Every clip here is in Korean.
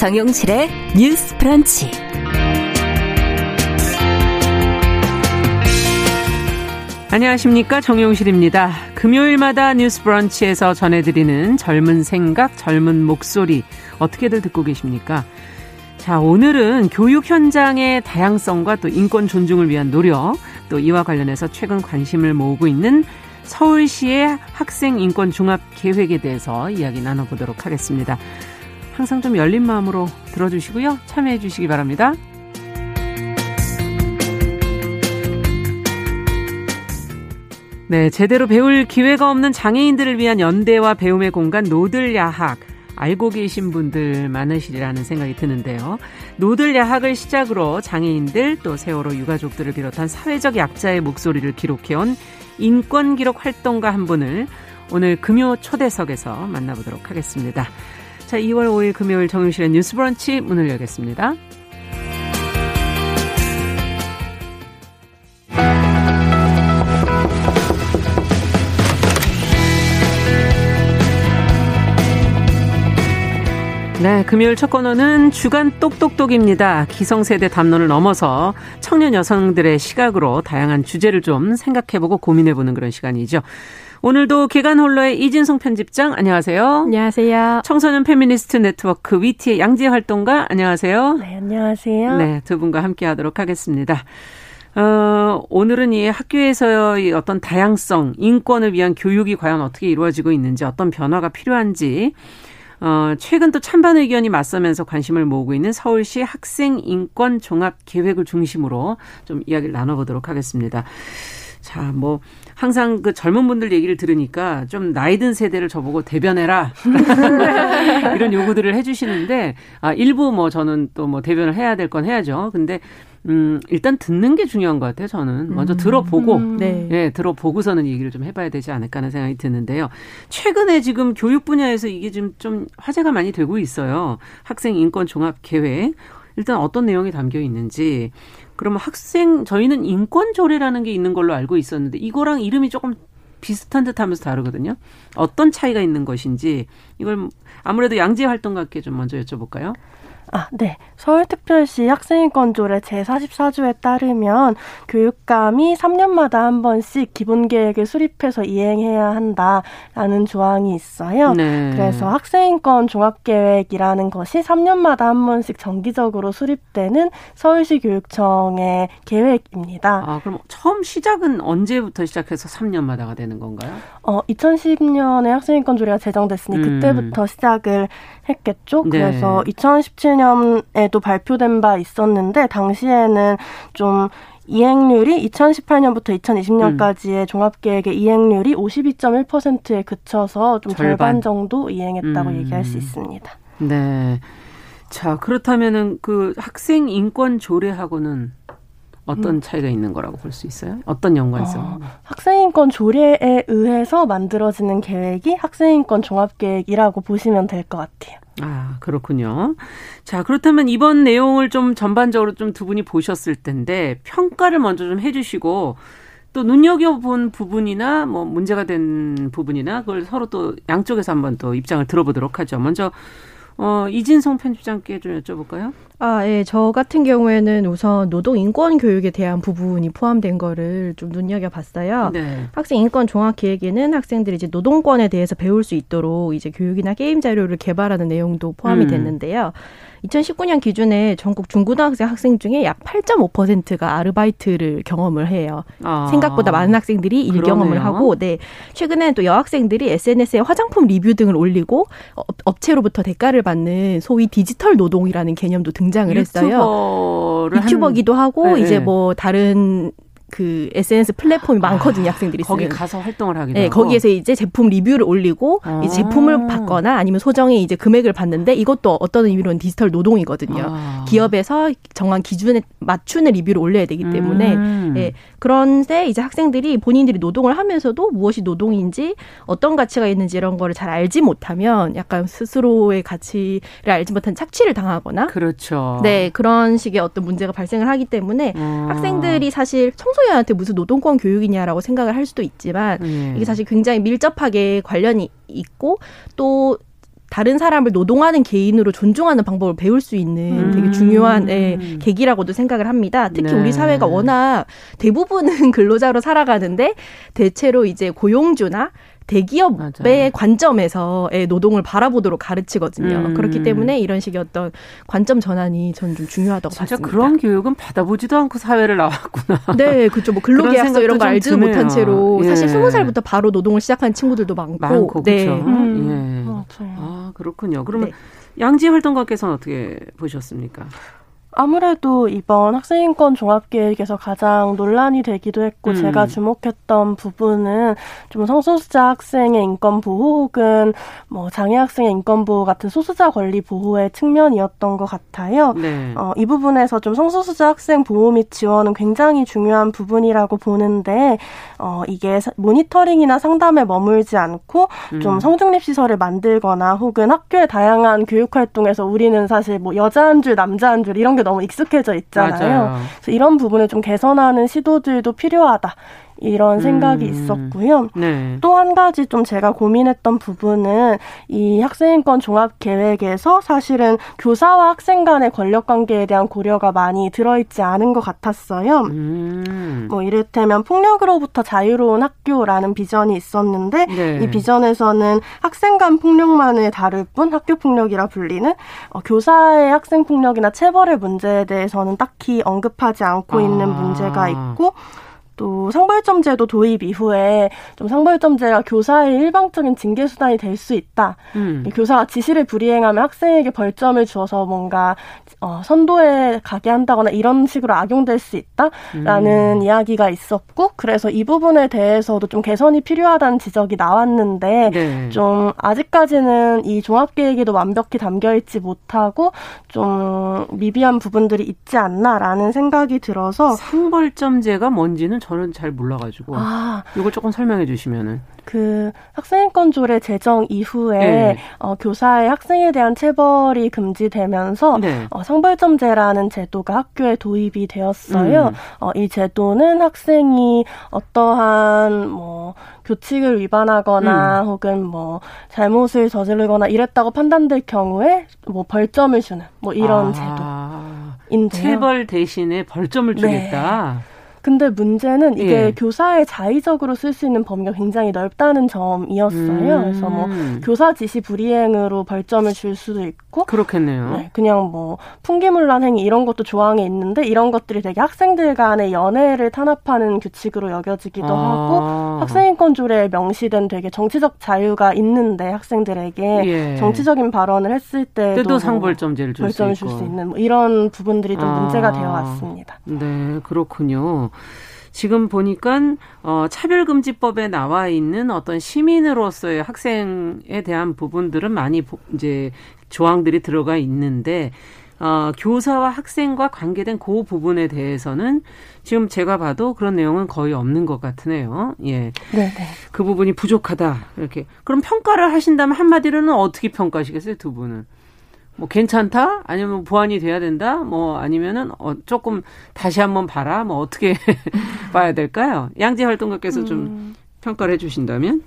정용실의 뉴스 프런치. 안녕하십니까 정용실입니다. 금요일마다 뉴스 브런치에서 전해드리는 젊은 생각, 젊은 목소리 어떻게들 듣고 계십니까? 자, 오늘은 교육 현장의 다양성과 또 인권 존중을 위한 노력, 또 이와 관련해서 최근 관심을 모으고 있는 서울시의 학생 인권 종합 계획에 대해서 이야기 나눠보도록 하겠습니다. 항상 좀 열린 마음으로 들어주시고요. 참여해 주시기 바랍니다. 네, 제대로 배울 기회가 없는 장애인들을 위한 연대와 배움의 공간 노들야학. 알고 계신 분들 많으시리라는 생각이 드는데요. 노들야학을 시작으로 장애인들 또 세월호 유가족들을 비롯한 사회적 약자의 목소리를 기록해온 인권기록 활동가 한 분을 오늘 금요 초대석에서 만나보도록 하겠습니다. 자, 2월 5일 금요일 정용실의 뉴스 브런치 문을 열겠습니다. 네, 금요일 첫 코너는 주간 똑똑똑입니다. 기성세대 담론을 넘어서 청년 여성들의 시각으로 다양한 주제를 좀 생각해보고 고민해보는 그런 시간이죠. 오늘도 계간 홀로의 이진송 편집장 안녕하세요. 안녕하세요. 청소년 페미니스트 네트워크 위티의 양지혜 활동가 안녕하세요. 네, 안녕하세요. 네, 두 분과 함께 하도록 하겠습니다. 어, 오늘은 이 학교에서의 어떤 다양성, 인권을 위한 교육이 과연 어떻게 이루어지고 있는지, 어떤 변화가 필요한지, 어, 최근 또 찬반 의견이 맞서면서 관심을 모으고 있는 서울시 학생 인권 종합 계획을 중심으로 좀 이야기를 나눠보도록 하겠습니다. 자, 뭐 항상 그 젊은 분들 얘기를 들으니까 좀 나이 든 세대를 저보고 대변해라 이런 요구들을 해주시는데 아 일부 뭐 저는 또 뭐 대변을 해야 될 건 해야죠. 근데 음, 일단 듣는 게 중요한 것 같아요, 저는. 먼저 음. 들어보고, 음. 네. 예, 들어보고서는 얘기를 좀 해봐야 되지 않을까 하는 생각이 드는데요. 최근에 지금 교육 분야에서 이게 지금 좀 화제가 많이 되고 있어요. 학생 인권 종합 계획. 일단 어떤 내용이 담겨 있는지. 그러면 학생, 저희는 인권 조례라는 게 있는 걸로 알고 있었는데, 이거랑 이름이 조금 비슷한 듯 하면서 다르거든요. 어떤 차이가 있는 것인지, 이걸 아무래도 양재 활동가께 좀 먼저 여쭤볼까요? 아, 네. 서울특별시 학생인권조례 제44조에 따르면 교육감이 3년마다 한 번씩 기본계획을 수립해서 이행해야 한다라는 조항이 있어요. 네. 그래서 학생인권 종합계획이라는 것이 3년마다 한 번씩 정기적으로 수립되는 서울시 교육청의 계획입니다. 아, 그럼 처음 시작은 언제부터 시작해서 3년마다가 되는 건가요? 어, 2010년에 학생인권조례가 제정됐으니 음. 그때부터 시작을 했겠죠. 네. 그래서 2017년에도 발표된 바 있었는데 당시에는 좀 이행률이 2018년부터 2020년까지의 음. 종합계획의 이행률이 52.1%에 그쳐서 좀 절반, 절반 정도 이행했다고 음. 얘기할 수 있습니다. 네. 자, 그렇다면은 그 학생 인권 조례하고는 어떤 음. 차이가 있는 거라고 볼 수 있어요? 어떤 연관성? 어, 학생인권 조례에 의해서 만들어지는 계획이 학생인권 종합계획이라고 보시면 될 것 같아요. 아, 그렇군요. 자, 그렇다면 이번 내용을 좀 전반적으로 좀 두 분이 보셨을 텐데 평가를 먼저 좀 해주시고 또 눈여겨본 부분이나 뭐 문제가 된 부분이나 그걸 서로 또 양쪽에서 한번 또 입장을 들어보도록 하죠. 먼저 어, 이진성 편집장께 좀 여쭤볼까요? 아, 예. 저 같은 경우에는 우선 노동 인권 교육에 대한 부분이 포함된 거를 좀 눈여겨 봤어요. 네. 학생 인권 종합 기획에는 학생들이 이제 노동권에 대해서 배울 수 있도록 이제 교육이나 게임 자료를 개발하는 내용도 포함이 음. 됐는데요. 2019년 기준에 전국 중고등학생 학생 중에 약 8.5%가 아르바이트를 경험을 해요. 아, 생각보다 많은 학생들이 일 경험을 하고, 네. 최근에는 또 여학생들이 SNS에 화장품 리뷰 등을 올리고 업체로부터 대가를 받는 소위 디지털 노동이라는 개념도 등장을 했어요. 유튜버기도 하고 네, 이제 네. 뭐 다른 그 SNS 플랫폼이 많거든요, 아, 학생들이 거기 쓰는. 가서 활동을 하기도 네, 하고. 거기에서 이제 제품 리뷰를 올리고 아. 이 제품을 받거나 아니면 소정의 이제 금액을 받는데 이것도 어떤 의미로는 디지털 노동이거든요. 아. 기업에서 정한 기준에 맞추는 리뷰를 올려야 되기 때문에 음. 예. 그런데 이제 학생들이 본인들이 노동을 하면서도 무엇이 노동인지 어떤 가치가 있는지 이런 거를 잘 알지 못하면 약간 스스로의 가치를 알지 못한 착취를 당하거나 그렇죠. 네, 그런 식의 어떤 문제가 발생을 하기 때문에 아. 학생들이 사실 청소 청소년한테 무슨 노동권 교육이냐라고 생각을 할 수도 있지만 음. 이게 사실 굉장히 밀접하게 관련이 있고 또 다른 사람을 노동하는 개인으로 존중하는 방법을 배울 수 있는 되게 음. 중요한 예, 계기라고도 생각을 합니다. 특히 네. 우리 사회가 워낙 대부분은 근로자로 살아가는데 대체로 이제 고용주나 대기업의 맞아요. 관점에서 노동을 바라보도록 가르치거든요. 음. 그렇기 때문에 이런 식의 어떤 관점 전환이 저는 좀 중요하다고 진짜 봤습니다. 그런 교육은 받아보지도 않고 사회를 나왔구나. 네, 그렇죠. 뭐 근로계약서 이런 거 알지도 드네요. 못한 채로 예. 사실 스무 살부터 바로 노동을 시작한 친구들도 많고. 많고 네. 그렇죠. 음. 예. 아 그렇군요. 그러면 네. 양지 활동가께서는 어떻게 보셨습니까? 아무래도 이번 학생인권 종합계획에서 가장 논란이 되기도 했고 음. 제가 주목했던 부분은 좀 성소수자 학생의 인권 보호 혹은 뭐 장애 학생의 인권 보호 같은 소수자 권리 보호의 측면이었던 것 같아요. 네. 어, 이 부분에서 좀 성소수자 학생 보호 및 지원은 굉장히 중요한 부분이라고 보는데 어, 이게 모니터링이나 상담에 머물지 않고 음. 좀 성중립 시설을 만들거나 혹은 학교의 다양한 교육 활동에서 우리는 사실 뭐 여자 한 줄 남자 한 줄 이런 게 너무 익숙해져 있잖아요. 그래서 이런 부분을 좀 개선하는 시도들도 필요하다. 이런 생각이 음. 있었고요. 네. 또한 가지 좀 제가 고민했던 부분은 이 학생인권 종합 계획에서 사실은 교사와 학생 간의 권력 관계에 대한 고려가 많이 들어있지 않은 것 같았어요. 음. 뭐 이를테면 폭력으로부터 자유로운 학교라는 비전이 있었는데 네. 이 비전에서는 학생 간 폭력만을 다룰 뿐 학교 폭력이라 불리는 어, 교사의 학생 폭력이나 체벌의 문제에 대해서는 딱히 언급하지 않고 아. 있는 문제가 있고 또 상벌점제도 도입 이후에 좀 상벌점제가 교사의 일방적인 징계 수단이 될 수 있다. 음. 교사가 지시를 불이행하면 학생에게 벌점을 주어서 뭔가 어, 선도에 가게 한다거나 이런 식으로 악용될 수 있다라는 음. 이야기가 있었고 그래서 이 부분에 대해서도 좀 개선이 필요하다는 지적이 나왔는데 네. 좀 아직까지는 이 종합계획에도 완벽히 담겨 있지 못하고 좀 미비한 부분들이 있지 않나라는 생각이 들어서 상벌점제가 뭔지는 저는 잘 몰라가지고 아. 이걸 조금 설명해 주시면은 그 학생인권 조례 제정 이후에 네. 어, 교사의 학생에 대한 체벌이 금지되면서 네. 어, 상벌점제라는 제도가 학교에 도입이 되었어요. 음. 어, 이 제도는 학생이 어떠한 뭐 교칙을 위반하거나 음. 혹은 뭐 잘못을 저지르거나 이랬다고 판단될 경우에 뭐 벌점을 주는 뭐 이런 아. 제도인데요. 체벌 대신에 벌점을 주겠다. 네. 근데 문제는 이게 예. 교사의 자의적으로 쓸 수 있는 범위가 굉장히 넓다는 점이었어요. 음. 그래서 뭐 교사 지시 불이행으로 벌점을 줄 수도 있고 그렇겠네요. 네, 그냥 뭐 풍기물란 행위 이런 것도 조항에 있는데 이런 것들이 되게 학생들 간의 연애를 탄압하는 규칙으로 여겨지기도 아. 하고 학생인권 조례에 명시된 되게 정치적 자유가 있는데 학생들에게 예. 정치적인 발언을 했을 때도 뭐 상벌점제를 줄 수 있는 뭐 이런 부분들이 좀 아. 문제가 되어 왔습니다. 네, 그렇군요. 지금 보니까 어 차별금지법에 나와 있는 어떤 시민으로서의 학생에 대한 부분들은 많이 이제 조항들이 들어가 있는데 어, 교사와 학생과 관계된 그 부분에 대해서는 지금 제가 봐도 그런 내용은 거의 없는 것 같으네요. 예. 네. 그 부분이 부족하다. 이렇게. 그럼 평가를 하신다면 한마디로는 어떻게 평가하시겠어요, 두 분은? 뭐 괜찮다? 아니면 보완이 돼야 된다? 뭐 아니면은 어 조금 다시 한번 봐라? 뭐 어떻게 봐야 될까요? 양재 활동가께서 좀 음. 평가를 해 주신다면?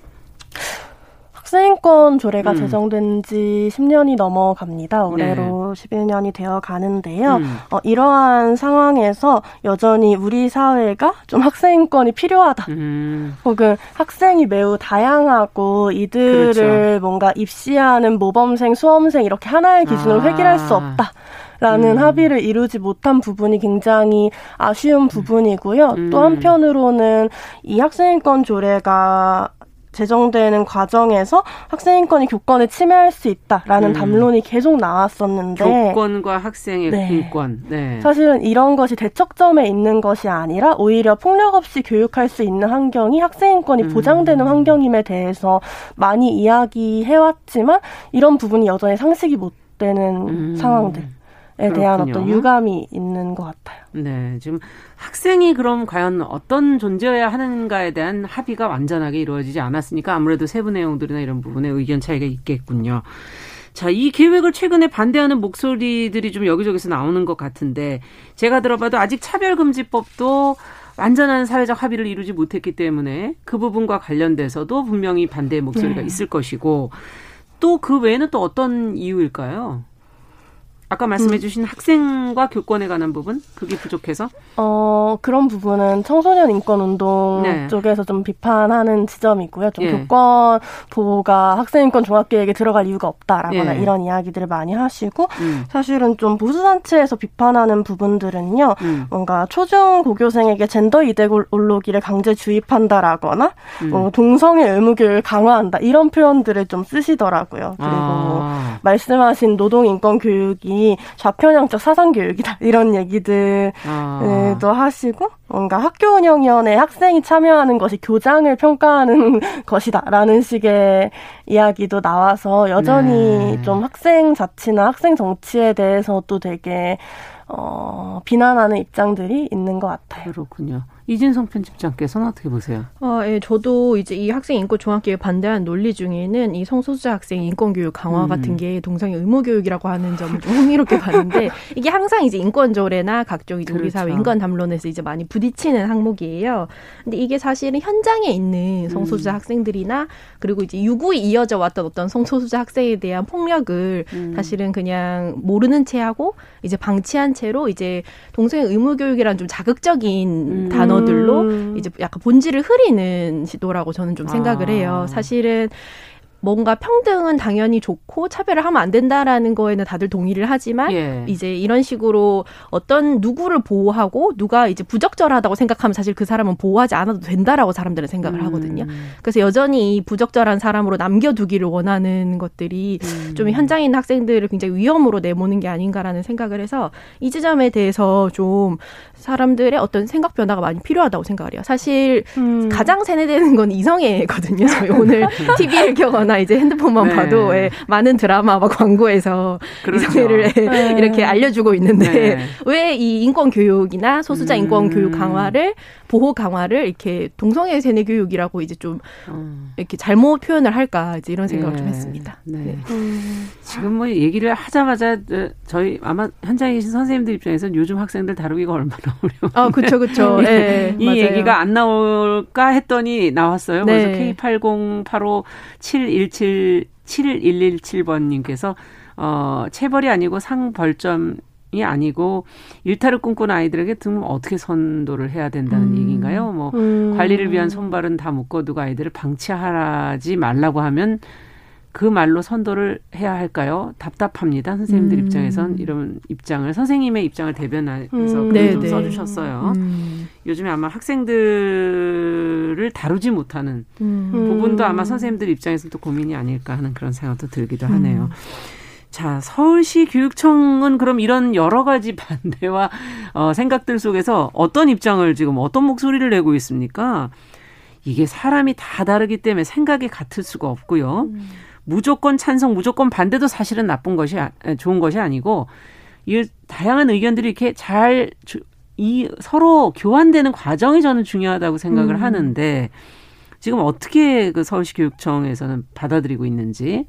학생인권 조례가 음. 제정된 지 10년이 넘어갑니다. 올해로 네. 11년이 되어 가는데요. 음. 어, 이러한 상황에서 여전히 우리 사회가 좀 학생인권이 필요하다. 음. 혹은 학생이 매우 다양하고 이들을 그렇죠. 뭔가 입시하는 모범생, 수험생 이렇게 하나의 기준으로 아. 획일할 수 없다. 라는 음. 합의를 이루지 못한 부분이 굉장히 아쉬운 부분이고요. 음. 또 한편으로는 이 학생인권 조례가 제정되는 과정에서 학생인권이 교권을 침해할 수 있다라는 음. 담론이 계속 나왔었는데 교권과 학생의 네. 인권 네. 사실은 이런 것이 대척점에 있는 것이 아니라 오히려 폭력 없이 교육할 수 있는 환경이 학생인권이 음. 보장되는 환경임에 대해서 많이 이야기해왔지만 이런 부분이 여전히 상식이 못 되는 음. 상황들. 에 대한 어떤 유감이 있는 것 같아요. 네, 지금 학생이 그럼 과연 어떤 존재여야 하는가에 대한 합의가 완전하게 이루어지지 않았으니까 아무래도 세부 내용들이나 이런 부분에 의견 차이가 있겠군요. 자, 이 계획을 최근에 반대하는 목소리들이 좀 여기저기서 나오는 것 같은데 제가 들어봐도 아직 차별금지법도 완전한 사회적 합의를 이루지 못했기 때문에 그 부분과 관련돼서도 분명히 반대의 목소리가 네. 있을 것이고 또 그 외에는 또 어떤 이유일까요? 아까 말씀해주신 음. 학생과 교권에 관한 부분 그게 부족해서 어 그런 부분은 청소년 인권 운동 네. 쪽에서 좀 비판하는 지점이고요. 좀 예. 교권 보호가 학생 인권 종합계획에 들어갈 이유가 없다라거나 예. 이런 이야기들을 많이 하시고 음. 사실은 좀 보수 단체에서 비판하는 부분들은요. 음. 뭔가 초중 고교생에게 젠더 이데올로기를 강제 주입한다라거나 음. 뭐 동성애 의무 교육을 강화한다 이런 표현들을 좀 쓰시더라고요. 그리고 아. 말씀하신 노동 인권 교육이 좌편향적 사상 교육이다 이런 얘기들도 아. 하시고 뭔가 학교 운영위원회 학생이 참여하는 것이 교장을 평가하는 것이다라는 식의 이야기도 나와서 여전히 네. 좀 학생 자치나 학생 정치에 대해서도 되게 어, 비난하는 입장들이 있는 것 같아요. 그렇군요. 이진성 편집장께서는 어떻게 보세요? 어, 예, 저도 이제 이 학생 인권 종합교육 반대한 논리 중에는 이 성소수자 학생 인권 교육 강화 음. 같은 게 동성애 의무 교육이라고 하는 점을 좀 흥미롭게 봤는데 이게 항상 이제 인권 조례나 각종 이제 우리 사회 그렇죠. 인권 담론에서 이제 많이 부딪히는 항목이에요. 근데 이게 사실은 현장에 있는 성소수자 음. 학생들이나 그리고 이제 유구에 이어져 왔던 어떤 성소수자 학생에 대한 폭력을 음. 사실은 그냥 모르는 채 하고 이제 방치한 채로 이제 동성애 의무 교육이란 좀 자극적인 음. 단어 단어들로 음. 이제 약간 본질을 흐리는 시도라고 저는 좀 생각을 아. 해요. 사실은 뭔가 평등은 당연히 좋고 차별을 하면 안 된다라는 거에는 다들 동의를 하지만 예. 이제 이런 식으로 어떤 누구를 보호하고 누가 이제 부적절하다고 생각하면 사실 그 사람은 보호하지 않아도 된다라고 사람들은 생각을 음. 하거든요. 그래서 여전히 부적절한 사람으로 남겨두기를 원하는 것들이 음. 좀 현장에 있는 학생들을 굉장히 위험으로 내모는 게 아닌가라는 생각을 해서 이 지점에 대해서 좀 사람들의 어떤 생각 변화가 많이 필요하다고 생각을 해요. 사실 음. 가장 세뇌되는 건 이성애거든요. 저희 오늘 TV를 켜거나 나 이제 핸드폰만 네. 봐도 예, 많은 드라마 와 광고에서 그렇죠. 이성애를 예, 네. 이렇게 알려주고 있는데 네. 왜이 인권 교육이나 소수자 인권 음. 교육 강화를 보호 강화를 이렇게 동성애 세뇌 교육이라고 이제 좀 음. 이렇게 잘못 표현을 할까 이제 이런 생각을 좀 네. 했습니다. 네. 네. 음. 지금 뭐 얘기를 하자마자 저희 아마 현장에 계신 선생님들 입장에서는 요즘 학생들 다루기가 얼마나 어려워. 아, 그렇죠, 그렇죠. 네, 이 맞아요. 얘기가 안 나올까 했더니 나왔어요. 그래서 K808571 117 7117번님께서 어, 체벌이 아니고 상벌점 이 아니고 일탈을 꿈꾸는 아이들에게 등 어떻게 선도를 해야 된다는 음. 얘기인가요? 뭐 음. 관리를 위한 손발은 다 묶어두고 아이들을 방치하지 말라고 하면 그 말로 선도를 해야 할까요? 답답합니다. 선생님들 음. 입장에선 이런 입장을 선생님의 입장을 대변해서 음. 글을 좀. 써주셨어요. 음. 요즘에 아마 학생들을 다루지 못하는 음. 부분도 아마 선생님들 입장에서 또 고민이 아닐까 하는 그런 생각도 들기도 하네요. 음. 자, 서울시 교육청은 그럼 이런 여러 가지 반대와 어, 생각들 속에서 어떤 입장을 지금 어떤 목소리를 내고 있습니까? 이게 사람이 다 다르기 때문에 생각이 같을 수가 없고요. 음. 무조건 찬성, 무조건 반대도 사실은 나쁜 것이 아, 좋은 것이 아니고 이 다양한 의견들이 이렇게 잘 이 서로 교환되는 과정이 저는 중요하다고 생각을 음. 하는데 지금 어떻게 그 서울시 교육청에서는 받아들이고 있는지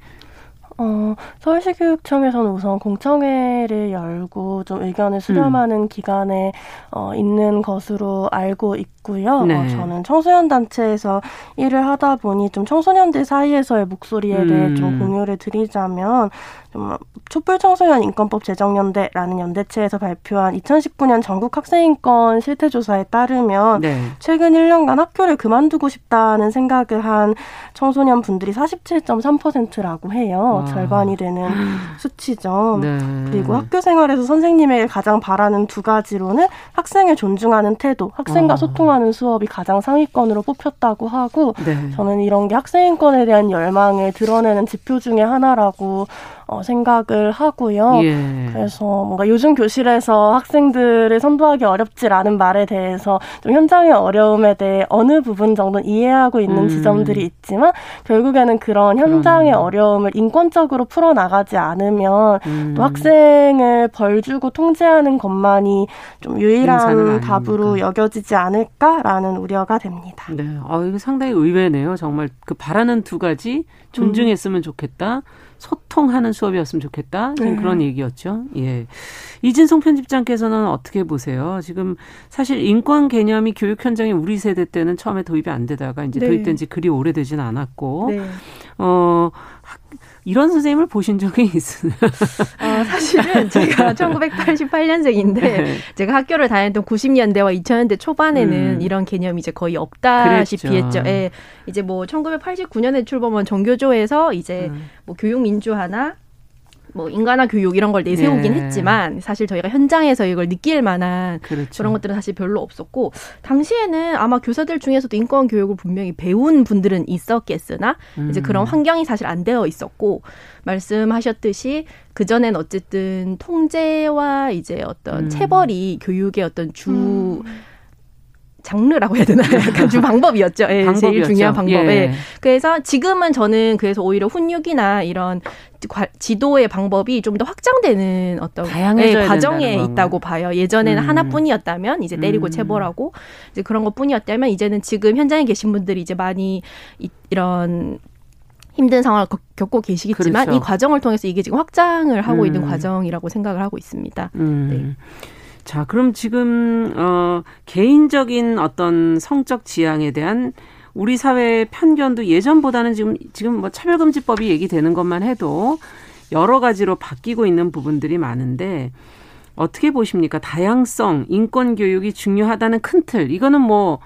어, 서울시교육청에서는 우선 공청회를 열고 좀 의견을 수렴하는 음. 기간에 어, 있는 것으로 알고 있고요. 어, 네. 어, 저는 청소년 단체에서 일을 하다 보니 좀 청소년들 사이에서의 목소리에 대해 음. 좀 공유를 드리자면 좀 촛불 청소년 인권법 제정연대라는 연대체에서 발표한 2019년 전국 학생인권 실태조사에 따르면 네. 최근 1년간 학교를 그만두고 싶다는 생각을 한 청소년 분들이 47.3%라고 해요. 와. 절반이 되는 수치죠. 네. 그리고 학교 생활에서 선생님에게 가장 바라는 두 가지로는 학생을 존중하는 태도, 학생과 와. 소통하는 수업이 가장 상위권으로 뽑혔다고 하고 네. 저는 이런 게 학생인권에 대한 열망을 드러내는 지표 중에 하나라고 어, 생각을 하고요. 예. 그래서 뭔가 요즘 교실에서 학생들을 선도하기 어렵지 않은 말에 대해서 좀 현장의 어려움에 대해 어느 부분 정도는 이해하고 있는 음. 지점들이 있지만 결국에는 그런 현장의 그런. 어려움을 인권적으로 풀어나가지 않으면 음. 또 학생을 벌 주고 통제하는 것만이 좀 유일한 답으로 여겨지지 않을까라는 우려가 됩니다. 네. 아, 이거 상당히 의외네요. 정말 그 바라는 두 가지 존중했으면 음. 좋겠다. 소통하는 수업이었으면 좋겠다. 네. 그런 얘기였죠. 예. 이진성 편집장께서는 어떻게 보세요? 지금 사실 인권 개념이 교육 현장에 우리 세대 때는 처음에 도입이 안 되다가 이제 네. 도입된 지 그리 오래되지는 않았고, 네. 어, 이런 선생님을 보신 적이 있으나요? 어, 사실은 제가 1988년생인데 네. 제가 학교를 다녔던 90년대와 2000년대 초반에는 음. 이런 개념이 이제 거의 없다시피 그랬죠. 했죠. 예. 이제 뭐 1989년에 출범한 정교조에서 이제 음. 뭐 교육 민주화나 뭐 인간화 교육 이런 걸 내세우긴 네. 했지만 사실 저희가 현장에서 이걸 느낄 만한 그렇죠. 그런 것들은 사실 별로 없었고 당시에는 아마 교사들 중에서도 인권 교육을 분명히 배운 분들은 있었겠으나 음. 이제 그런 환경이 사실 안 되어 있었고 말씀하셨듯이 그 전엔 어쨌든 통제와 이제 어떤 음. 체벌이 교육의 어떤 주 음. 장르라고 해야 되나요? 약간 주 방법이었죠. 예, 방법이었죠. 제일 중요한 방법. 예. 예. 그래서 지금은 저는 그래서 오히려 훈육이나 이런 지도의 방법이 좀 더 확장되는 어떤 예, 과정에 있다고 봐요. 예전에는 음. 하나뿐이었다면 이제 때리고 음. 체벌하고 이제 그런 것뿐이었다면 이제는 지금 현장에 계신 분들이 이제 많이 이, 이런 힘든 상황을 겪고 계시겠지만 그렇죠. 이 과정을 통해서 이게 지금 확장을 하고 음. 있는 과정이라고 생각을 하고 있습니다. 음. 네. 자, 그럼 지금 어 개인적인 어떤 성적 지향에 대한 우리 사회의 편견도 예전보다는 지금 지금 뭐 차별금지법이 얘기되는 것만 해도 여러 가지로 바뀌고 있는 부분들이 많은데 어떻게 보십니까? 다양성, 인권 교육이 중요하다는 큰 틀. 이거는 뭐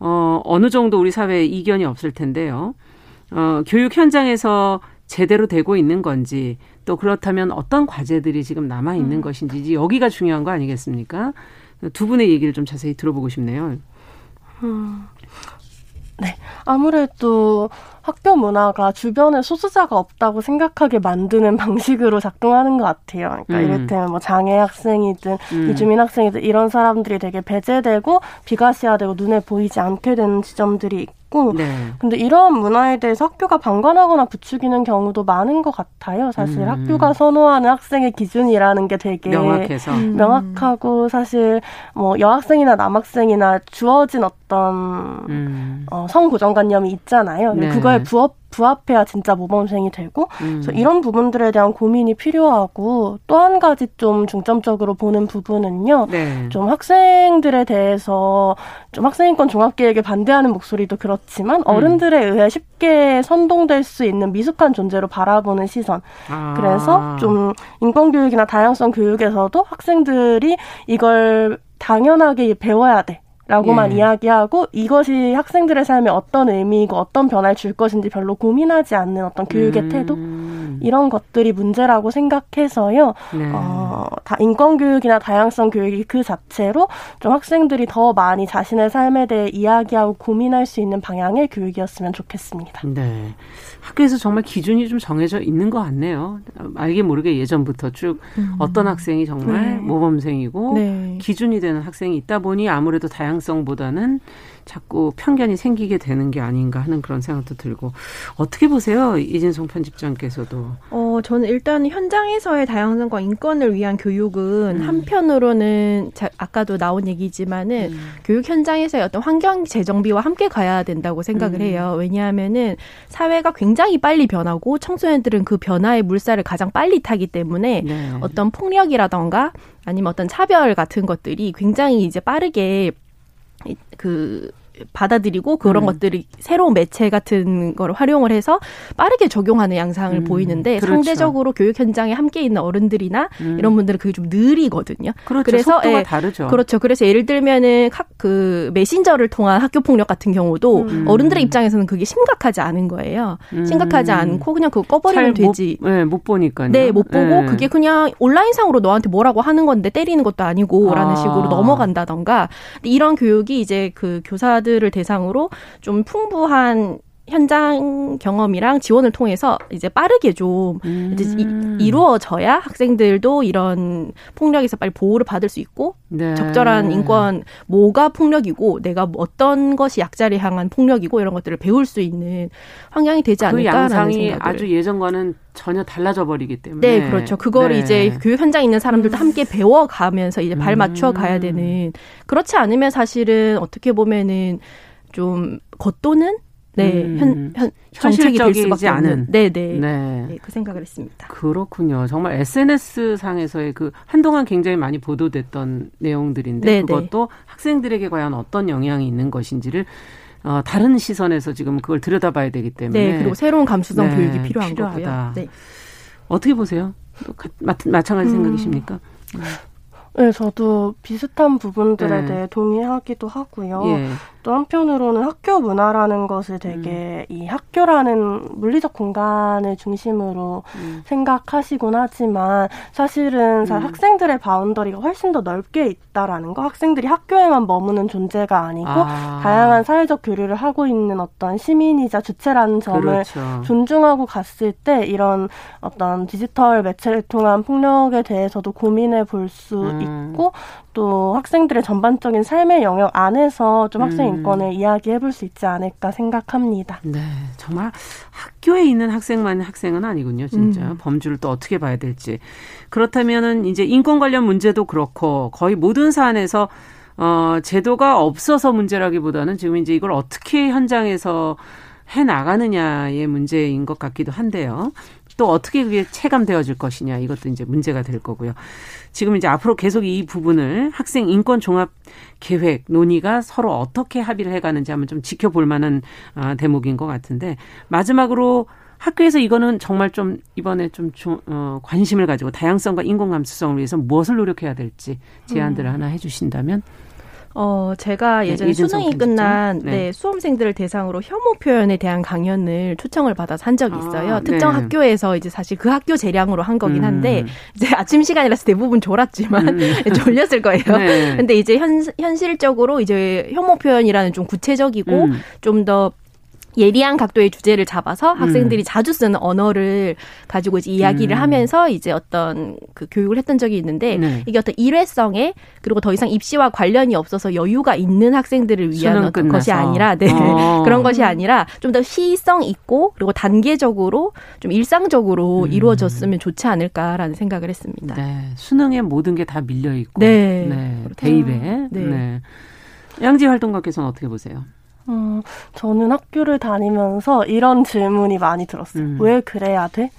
어, 어느 정도 우리 사회에 이견이 없을 텐데요. 어, 교육 현장에서 제대로 되고 있는 건지 또 그렇다면 어떤 과제들이 지금 남아 있는 음. 것인지 여기가 중요한 거 아니겠습니까? 두 분의 얘기를 좀 자세히 들어보고 싶네요. 음. 네. 아무래도 학교 문화가 주변에 소수자가 없다고 생각하게 만드는 방식으로 작동하는 것 같아요. 그러니까 음. 이를테면 뭐 장애 학생이든 음. 이주민 학생이든 이런 사람들이 되게 배제되고 비가시화되고 눈에 보이지 않게 되는 지점들이 있고 네. 근데 이런 문화에 대해서 학교가 방관하거나 부추기는 경우도 많은 것 같아요. 사실 음. 학교가 선호하는 학생의 기준이라는 게 되게 명확해서. 음. 명확하고 사실 뭐 여학생이나 남학생이나 주어진 어떤 음. 어, 성고정관념이 있잖아요. 네. 그거에 부합 부합해야 진짜 모범생이 되고 음. 그래서 이런 부분들에 대한 고민이 필요하고 또 한 가지 좀 중점적으로 보는 부분은요. 네. 좀 학생들에 대해서 좀 학생인권 종합계획에 반대하는 목소리도 그렇지만 음. 어른들에 의해 쉽게 선동될 수 있는 미숙한 존재로 바라보는 시선. 아. 그래서 좀 인권교육이나 다양성 교육에서도 학생들이 이걸 당연하게 배워야 돼. 라고만 예. 이야기하고 이것이 학생들의 삶에 어떤 의미이고 어떤 변화를 줄 것인지 별로 고민하지 않는 어떤 교육의 음. 태도 이런 것들이 문제라고 생각해서요. 네. 어, 다 인권 교육이나 다양성 교육이 그 자체로 좀 학생들이 더 많이 자신의 삶에 대해 이야기하고 고민할 수 있는 방향의 교육이었으면 좋겠습니다. 네. 학교에서 정말 기준이 좀 정해져 있는 것 같네요. 알게 모르게 예전부터 쭉 음. 어떤 학생이 정말 네. 모범생이고 네. 기준이 되는 학생이 있다 보니 아무래도 다양성보다는 자꾸 편견이 생기게 되는 게 아닌가 하는 그런 생각도 들고 어떻게 보세요 이진성 편집장께서도? 어 저는 일단 현장에서의 다양성과 인권을 위한 교육은 음. 한편으로는 자, 아까도 나온 얘기지만은 음. 교육 현장에서의 어떤 환경 재정비와 함께 가야 된다고 생각을 음. 해요. 왜냐하면은 사회가 굉장히 빨리 변하고 청소년들은 그 변화의 물살을 가장 빨리 타기 때문에 네. 어떤 폭력이라던가 아니면 어떤 차별 같은 것들이 굉장히 이제 빠르게 그 받아들이고 그런 음. 것들이 새로운 매체 같은 걸 활용을 해서 빠르게 적용하는 양상을 음. 보이는데 그렇죠. 상대적으로 교육 현장에 함께 있는 어른들이나 음. 이런 분들은 그게 좀 느리거든요. 그렇죠. 그래서 속도가 예, 다르죠. 그렇죠. 그래서 예를 들면은 그 메신저를 통한 학교 폭력 같은 경우도 음. 어른들의 입장에서는 그게 심각하지 않은 거예요. 음. 심각하지 않고 그냥 그거 꺼버리면 되지. 못, 네, 못 보니까요. 네, 못 보고 네. 그게 그냥 온라인상으로 너한테 뭐라고 하는 건데 때리는 것도 아니고라는 아. 식으로 넘어간다던가 이런 교육이 이제 그 교사들 학생들을 대상으로 좀 풍부한 현장 경험이랑 지원을 통해서 이제 빠르게 좀 음. 이제 이, 루어져야 학생들도 이런 폭력에서 빨리 보호를 받을 수 있고 네. 적절한 인권 뭐가 폭력이고 내가 어떤 것이 약자를 향한 폭력이고 이런 것들을 배울 수 있는 환경이 되지 그 않을까라는 그 양상이. 아주 예전과는 전혀 달라져 버리기 때문에 네 그렇죠 그거를 네. 이제 교육 현장에 있는 사람들도 함께 배워가면서 이제 발 맞춰 가야 음. 되는 그렇지 않으면 사실은 어떻게 보면은 좀 겉도는 네, 음, 현, 현, 정책이 될 수밖에 않은. 네, 네, 네. 네, 그 생각을 했습니다. 그렇군요. 정말 SNS 상에서의 그 한동안 굉장히 많이 보도됐던 내용들인데 네, 네. 그것도 네. 학생들에게 과연 어떤 영향이 있는 것인지를 어, 다른 시선에서 지금 그걸 들여다봐야 되기 때문에. 네, 그리고 새로운 감수성 네, 교육이 필요한 필요하다. 거고요. 네. 어떻게 보세요? 마찬가지 음. 생각이십니까? 음. 네, 저도 비슷한 부분들에 네. 대해 동의하기도 하고요. 예. 또 한편으로는 학교 문화라는 것을 되게 음. 이 학교라는 물리적 공간을 중심으로 음. 생각하시곤 하지만 사실은 음. 학생들의 바운더리가 훨씬 더 넓게 있다라는 거. 학생들이 학교에만 머무는 존재가 아니고 아. 다양한 사회적 교류를 하고 있는 어떤 시민이자 주체라는 점을 그렇죠. 존중하고 갔을 때 이런 어떤 디지털 매체를 통한 폭력에 대해서도 고민해 볼수 음. 있고 또 학생들의 전반적인 삶의 영역 안에서 좀 학생 음. 인권을 이야기해 볼 수 있지 않을까 생각합니다. 네, 정말 학교에 있는 학생만 학생은 아니군요, 진짜. 음. 범주를 또 어떻게 봐야 될지. 그렇다면은 이제 인권 관련 문제도 그렇고 거의 모든 사안에서 어, 제도가 없어서 문제라기보다는 지금 이제 이걸 어떻게 현장에서 해 나가느냐의 문제인 것 같기도 한데요. 또 어떻게 그게 체감되어질 것이냐 이것도 이제 문제가 될 거고요. 지금 이제 앞으로 계속 이 부분을 학생 인권 종합 계획 논의가 서로 어떻게 합의를 해가는지 한번 좀 지켜볼 만한 아, 대목인 것 같은데 마지막으로 학교에서 이거는 정말 좀 이번에 좀 어, 관심을 가지고 다양성과 인권 감수성을 위해서 무엇을 노력해야 될지 제안들을 음. 하나 해주신다면. 어, 제가 네, 예전에 네, 수능이 끝난 네. 네. 수험생들을 대상으로 혐오 표현에 대한 강연을 초청을 받아서 한 적이 아, 있어요. 아, 특정 네. 학교에서 이제 사실 그 학교 재량으로 한 거긴 한데 음. 이제 아침 시간이라서 대부분 졸았지만 음. 졸렸을 거예요. 네. 근데 이제 현 현실적으로 이제 혐오 표현이라는 좀 구체적이고 음. 좀더 예리한 각도의 주제를 잡아서 음. 학생들이 음. 자주 쓰는 언어를 가지고 이제 이야기를 음. 하면서 이제 어떤 그 교육을 했던 적이 있는데 네. 이게 어떤 일회성에 그리고 더 이상 입시와 관련이 없어서 여유가 있는 학생들을 위한 어떤 것이 아니라 네. 어. 그런 것이 아니라 좀 더 시의성 있고 그리고 단계적으로 좀 일상적으로 음. 이루어졌으면 좋지 않을까라는 생각을 했습니다. 네. 수능에 모든 게 다 밀려 있고 네. 네. 대입에 네. 네. 양지 활동가께서는 어떻게 보세요? 음, 저는 학교를 다니면서 이런 질문이 많이 들었어요. 음. 왜 그래야 돼?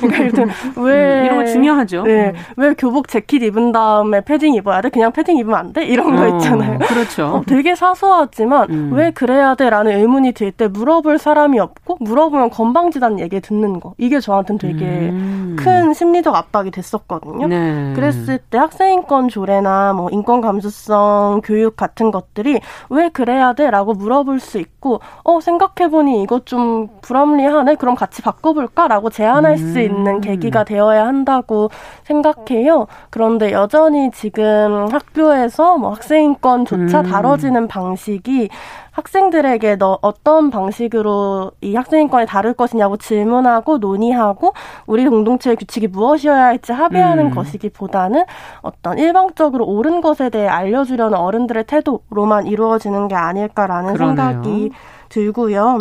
그러니까 왜 음, 이런 거 중요하죠. 네, 음. 왜 교복 재킷 입은 다음에 패딩 입어야 돼? 그냥 패딩 입으면 안 돼? 이런 거 어, 있잖아요. 그렇죠. 어, 되게 사소하지만 음. 왜 그래야 돼?라는 의문이 들 때 물어볼 사람이 없고 물어보면 건방지다는 얘기 듣는 거 이게 저한테는 되게 음. 큰 심리적 압박이 됐었거든요. 네. 그랬을 때 학생인권 조례나 뭐 인권 감수성 교육 같은 것들이 왜 그래야 돼?라고 물어볼 수 있고 어 생각해 보니 이것 좀 불합리하네. 그럼 같이 바꿔볼까라고 하고 제안할 음. 수 있는 계기가 되어야 한다고 생각해요. 그런데 여전히 지금 학교에서 뭐 학생인권조차 음. 다뤄지는 방식이 학생들에게 너 어떤 방식으로 이 학생인권을 다룰 것이냐고 질문하고 논의하고 우리 공동체의 규칙이 무엇이어야 할지 합의하는 음. 것이기보다는 어떤 일방적으로 옳은 것에 대해 알려주려는 어른들의 태도로만 이루어지는 게 아닐까라는 그러네요. 생각이 들고요.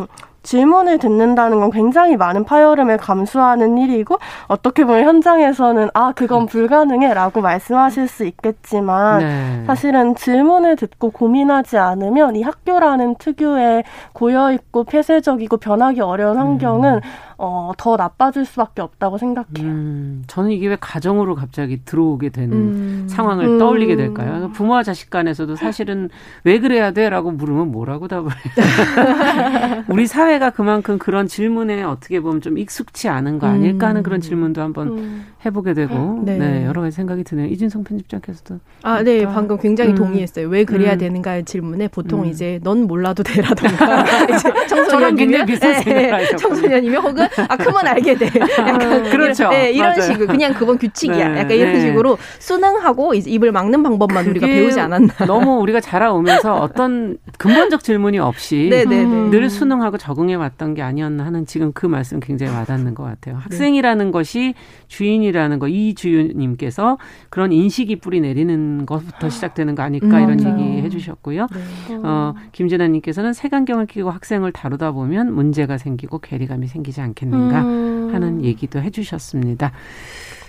질문을 듣는다는 건 굉장히 많은 파열음을 감수하는 일이고 어떻게 보면 현장에서는 아 그건 음. 불가능해라고 말씀하실 수 있겠지만 네. 사실은 질문을 듣고 고민하지 않으면 이 학교라는 특유의 고여 있고 폐쇄적이고 변하기 어려운 환경은 음. 어, 더 나빠질 수밖에 없다고 생각해요. 음, 저는 이게 왜 가정으로 갑자기 들어오게 되는 음. 상황을 음. 떠올리게 될까요? 그러니까 부모와 자식 간에서도 사실은 왜 그래야 돼? 라고 물으면 뭐라고 답을 해요? 우리 사회가 그만큼 그런 질문에 어떻게 보면 좀 익숙치 않은 거 아닐까 하는 그런 음. 질문도 한번 음. 해보게 되고, 네. 네. 여러 가지 생각이 드네요. 이진성 편집장께서도. 아, 네. 방금 굉장히 음. 동의했어요. 왜 그래야 되는가의 질문에 보통 이제 넌 몰라도 되라던가. 청소년이면, 네, 청소년이면 혹은 아 크면 알게 돼. 약간 그렇죠. 네, 이런 맞아요. 식으로 그냥 그건 규칙이야. 네, 약간 이런 네. 식으로 수능하고 이제 입을 막는 방법만 우리가 배우지 않았나. 너무 우리가 자라오면서 어떤 근본적 질문이 없이 네, 네, 네. 늘 수능하고 적응해 왔던 게 아니었나 하는 지금 그 말씀 굉장히 와닿는 것 같아요. 학생이라는 것이 주인이라는 거 이주윤님께서 그런 인식이 뿌리 내리는 것부터 시작되는 거 아닐까 이런 음, 얘기 해주셨고요. 어, 김진아님께서는 색안경을 끼고 학생을 다루다 보면 문제가 생기고 괴리감이 생기지 않겠 않겠는가 음. 하는 얘기도 해주셨습니다.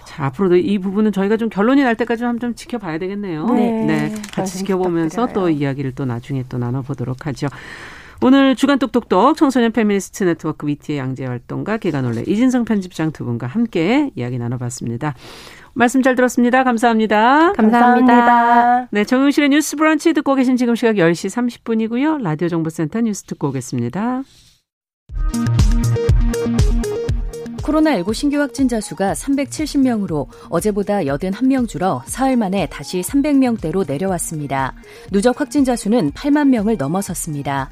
자, 앞으로도 이 부분은 저희가 좀 결론이 날 때까지 한번 좀 지켜봐야 되겠네요. 네. 네. 같이 지켜보면서 또 이야기를 또 나중에 또 나눠보도록 하죠. 오늘 주간 똑똑똑 청소년 페미니스트 네트워크 위티의 양지혜 활동가 계간 홀로 이진송 편집장 두 분과 함께 이야기 나눠봤습니다. 말씀 잘 들었습니다. 감사합니다. 감사합니다. 네, 정용실의 뉴스 브런치 듣고 계신 지금 시각 10시 30분이고요. 라디오 정보센터 뉴스 듣고 오겠습니다. 코로나19 신규 확진자 수가 370명으로 어제보다 81명 줄어 사흘 만에 다시 300명대로 내려왔습니다. 누적 확진자 수는 8만 명을 넘어섰습니다.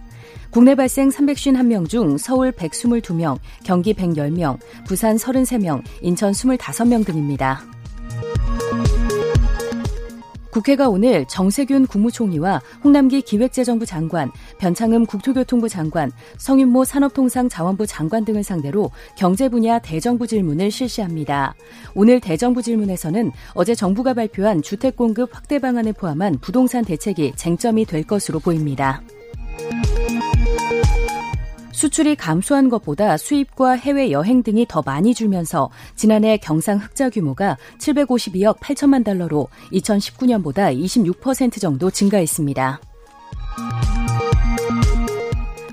국내 발생 351명 중 서울 122명, 경기 110명, 부산 33명, 인천 25명 등입니다. 국회가 오늘 정세균 국무총리와 홍남기 기획재정부 장관, 변창흠 국토교통부 장관, 성윤모 산업통상자원부 장관 등을 상대로 경제 분야 대정부 질문을 실시합니다. 오늘 대정부 질문에서는 어제 정부가 발표한 주택 공급 확대 방안을 포함한 부동산 대책이 쟁점이 될 것으로 보입니다. 수출이 감소한 것보다 수입과 해외 여행 등이 더 많이 줄면서 지난해 경상 흑자 규모가 752억 8천만 달러로 2019년보다 26% 정도 증가했습니다.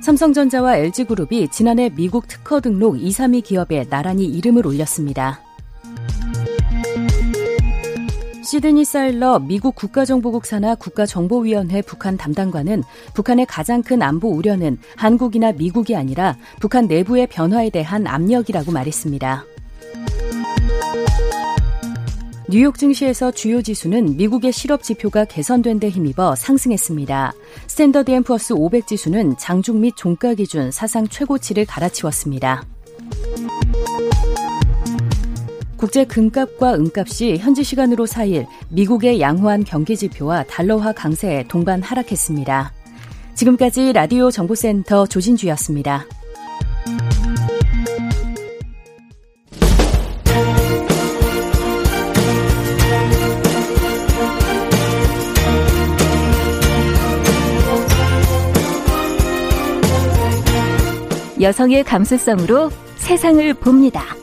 삼성전자와 LG그룹이 지난해 미국 특허 등록 2, 3위 기업에 나란히 이름을 올렸습니다. 시드니 사일러 미국 국가정보국 산하 국가정보위원회 북한 담당관은 북한의 가장 큰 안보 우려는 한국이나 미국이 아니라 북한 내부의 변화에 대한 압력이라고 말했습니다. 뉴욕 증시에서 주요 지수는 미국의 실업 지표가 개선된 데 힘입어 상승했습니다. 스탠더드 앤 푸어스 500 지수는 장중 및 종가 기준 사상 최고치를 갈아치웠습니다. 국제 금값과 은값이 현지 시간으로 4일 미국의 양호한 경기 지표와 달러화 강세에 동반 하락했습니다. 지금까지 라디오 정보센터 조진주였습니다. 여성의 감수성으로 세상을 봅니다.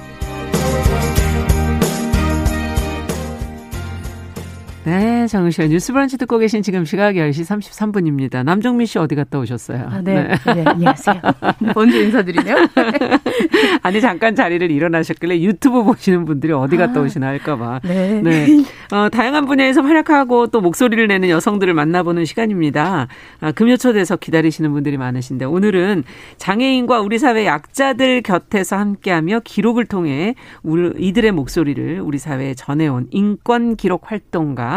네, 정우실 뉴스 브런치 듣고 계신 지금 시각 10시 33분입니다. 남정미 씨 어디 갔다 오셨어요? 아, 네. 네. 네 안녕하세요. 먼저 인사드리네요. 아니, 잠깐 자리를 일어나셨길래 유튜브 보시는 분들이 어디 갔다 아, 오시나 할까봐. 네. 네. 어, 다양한 분야에서 활약하고 또 목소리를 내는 여성들을 만나보는 시간입니다. 아, 금요초대에서 기다리시는 분들이 많으신데 오늘은 장애인과 우리 사회 약자들 곁에서 함께하며 기록을 통해 우리, 이들의 목소리를 우리 사회에 전해온 인권 기록 활동가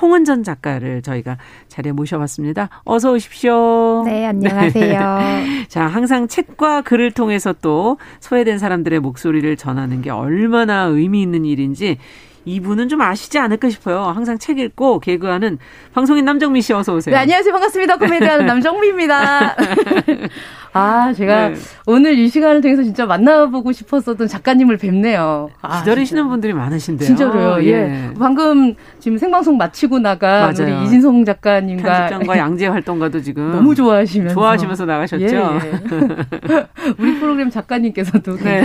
홍은전 작가를 저희가 자리에 모셔봤습니다. 어서 오십시오. 네, 안녕하세요. 네. 자, 항상 책과 글을 통해서 또 소외된 사람들의 목소리를 전하는 게 얼마나 의미 있는 일인지 이분은 좀 아시지 않을까 싶어요. 항상 책 읽고 개그하는 방송인 남정미 씨 어서 오세요. 네, 안녕하세요. 반갑습니다. 코미디언 남정미입니다. 아, 제가 네. 오늘 이 시간을 통해서 진짜 만나보고 싶었었던 작가님을 뵙네요. 아, 기다리시는 진짜. 분들이 많으신데요. 진짜로요. 예. 예. 방금 지금 생방송 마치고 나가 맞아요. 우리 이진성 작가님과 편집장과 양지혜 활동가도 지금 너무 좋아하시면서 좋아하시면서 나가셨죠. 예, 예. 우리 프로그램 작가님께서도 네.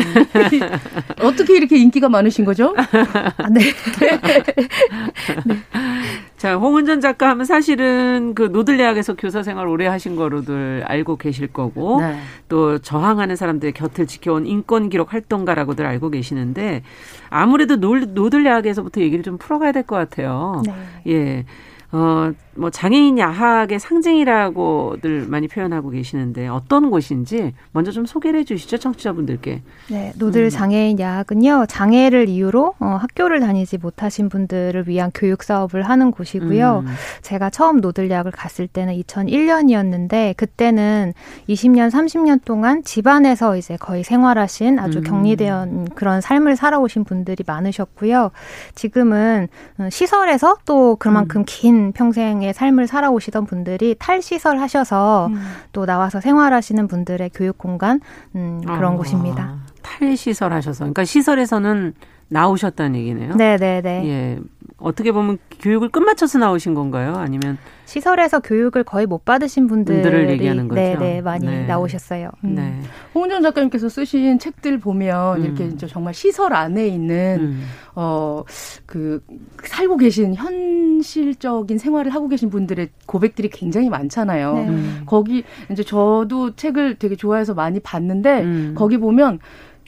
어떻게 이렇게 인기가 많으신 거죠? 아, 네. 네. 자, 홍은전 작가 하면 사실은 그 노들야학에서 교사 생활 오래 하신 거로들 알고 계실 거고 네. 또 저항하는 사람들의 곁을 지켜온 인권 기록 활동가라고들 알고 계시는데 아무래도 노, 노들야학에서부터 얘기를 좀 풀어가야 될 것 같아요. 네. 예. 어, 뭐 장애인 야학의 상징이라고들 많이 표현하고 계시는데 어떤 곳인지 먼저 좀 소개를 해 주시죠, 청취자분들께. 네, 노들 음. 장애인 야학은요. 장애를 이유로 어, 학교를 다니지 못하신 분들을 위한 교육 사업을 하는 곳이고요. 음. 제가 처음 노들 야학을 갔을 때는 2001년이었는데 그때는 20년, 30년 동안 집안에서 이제 거의 생활하신 아주 음. 격리된 그런 삶을 살아오신 분들이 많으셨고요. 지금은 어, 시설에서 또 그만큼 음. 긴 평생의 이상의 삶을 살아오시던 분들이 탈시설 하셔서 음. 또 나와서 생활하시는 분들의 교육 공간 음, 그런 아, 곳입니다. 탈시설 하셔서 그러니까 시설에서는 나오셨다는 얘기네요. 네, 네, 네. 예. 어떻게 보면 교육을 끝마쳐서 나오신 건가요? 아니면 시설에서 교육을 거의 못 받으신 분들을 얘기하는 거죠. 네, 네, 많이 네. 나오셨어요. 음. 네. 홍은정 작가님께서 쓰신 책들 보면 음. 이렇게 정말 시설 안에 있는 음. 어그 살고 계신 현실적인 생활을 하고 계신 분들의 고백들이 굉장히 많잖아요. 네. 음. 거기 이제 저도 책을 되게 좋아해서 많이 봤는데 음. 거기 보면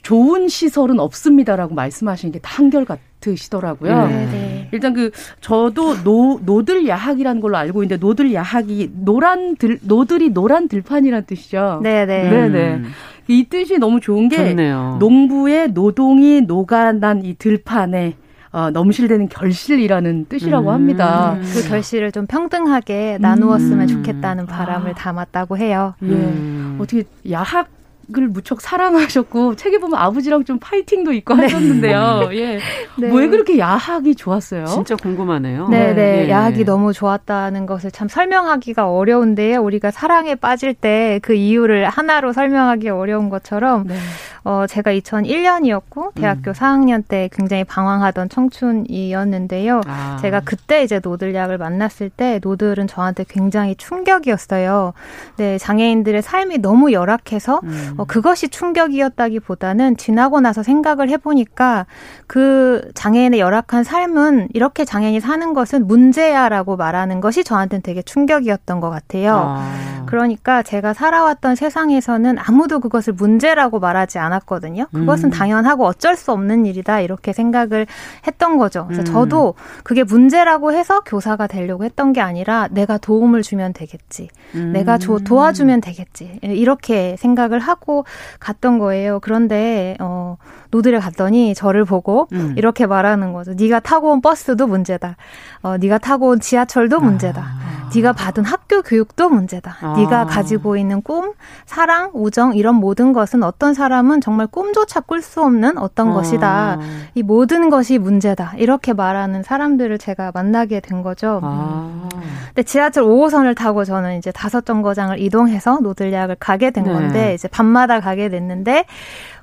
좋은 시설은 없습니다라고 말씀하시는 게 다 한결 같으시더라고요. 네, 네. 일단 그 저도 노 노들 야학이라는 걸로 알고 있는데 노들 야학이 노란 들 노들이 노란 들판이란 뜻이죠. 네, 네. 네, 네. 음. 이 뜻이 너무 좋은 게 좋네요. 농부의 노동이 녹아난 이 들판에 어, 넘실대는 결실이라는 뜻이라고 음. 합니다. 그 결실을 좀 평등하게 나누었으면 음. 좋겠다는 바람을 아. 담았다고 해요. 예. 음. 어떻게 야학 을 무척 사랑하셨고 책에 보면 아버지랑 좀 파이팅도 있고 네. 하셨는데요. 예. 네. 왜 그렇게 야학이 좋았어요? 진짜 궁금하네요. 네, 네. 예. 야학이 너무 좋았다는 것을 참 설명하기가 어려운데요. 우리가 사랑에 빠질 때 그 이유를 하나로 설명하기 어려운 것처럼 네. 어, 제가 2001년이었고 대학교 음. 4학년 때 굉장히 방황하던 청춘이었는데요. 아. 제가 그때 이제 노들약을 만났을 때 노들은 저한테 굉장히 충격이었어요. 네, 장애인들의 삶이 너무 열악해서 음. 어, 그것이 충격이었다기보다는 지나고 나서 생각을 해보니까 그 장애인의 열악한 삶은 이렇게 장애인이 사는 것은 문제야라고 말하는 것이 저한테는 되게 충격이었던 것 같아요. 아. 그러니까 제가 살아왔던 세상에서는 아무도 그것을 문제라고 말하지 않 않았거든요. 그것은 음. 당연하고 어쩔 수 없는 일이다 이렇게 생각을 했던 거죠. 그래서 음. 저도 그게 문제라고 해서 교사가 되려고 했던 게 아니라 내가 도움을 주면 되겠지. 음. 내가 조, 도와주면 되겠지. 이렇게 생각을 하고 갔던 거예요. 그런데 어 노드를 갔더니 저를 보고 음. 이렇게 말하는 거죠. 네가 타고 온 버스도 문제다. 어 네가 타고 온 지하철도 문제다. 아. 네가 받은 학교 교육도 문제다. 아. 네가 가지고 있는 꿈, 사랑, 우정 이런 모든 것은 어떤 사람은 정말 꿈조차 꿀 수 없는 어떤 아. 것이다. 이 모든 것이 문제다. 이렇게 말하는 사람들을 제가 만나게 된 거죠. 아. 근데 지하철 5호선을 타고 저는 이제 다섯 정거장을 이동해서 노들약을 가게 된 네. 건데 이제 밤마다 가게 됐는데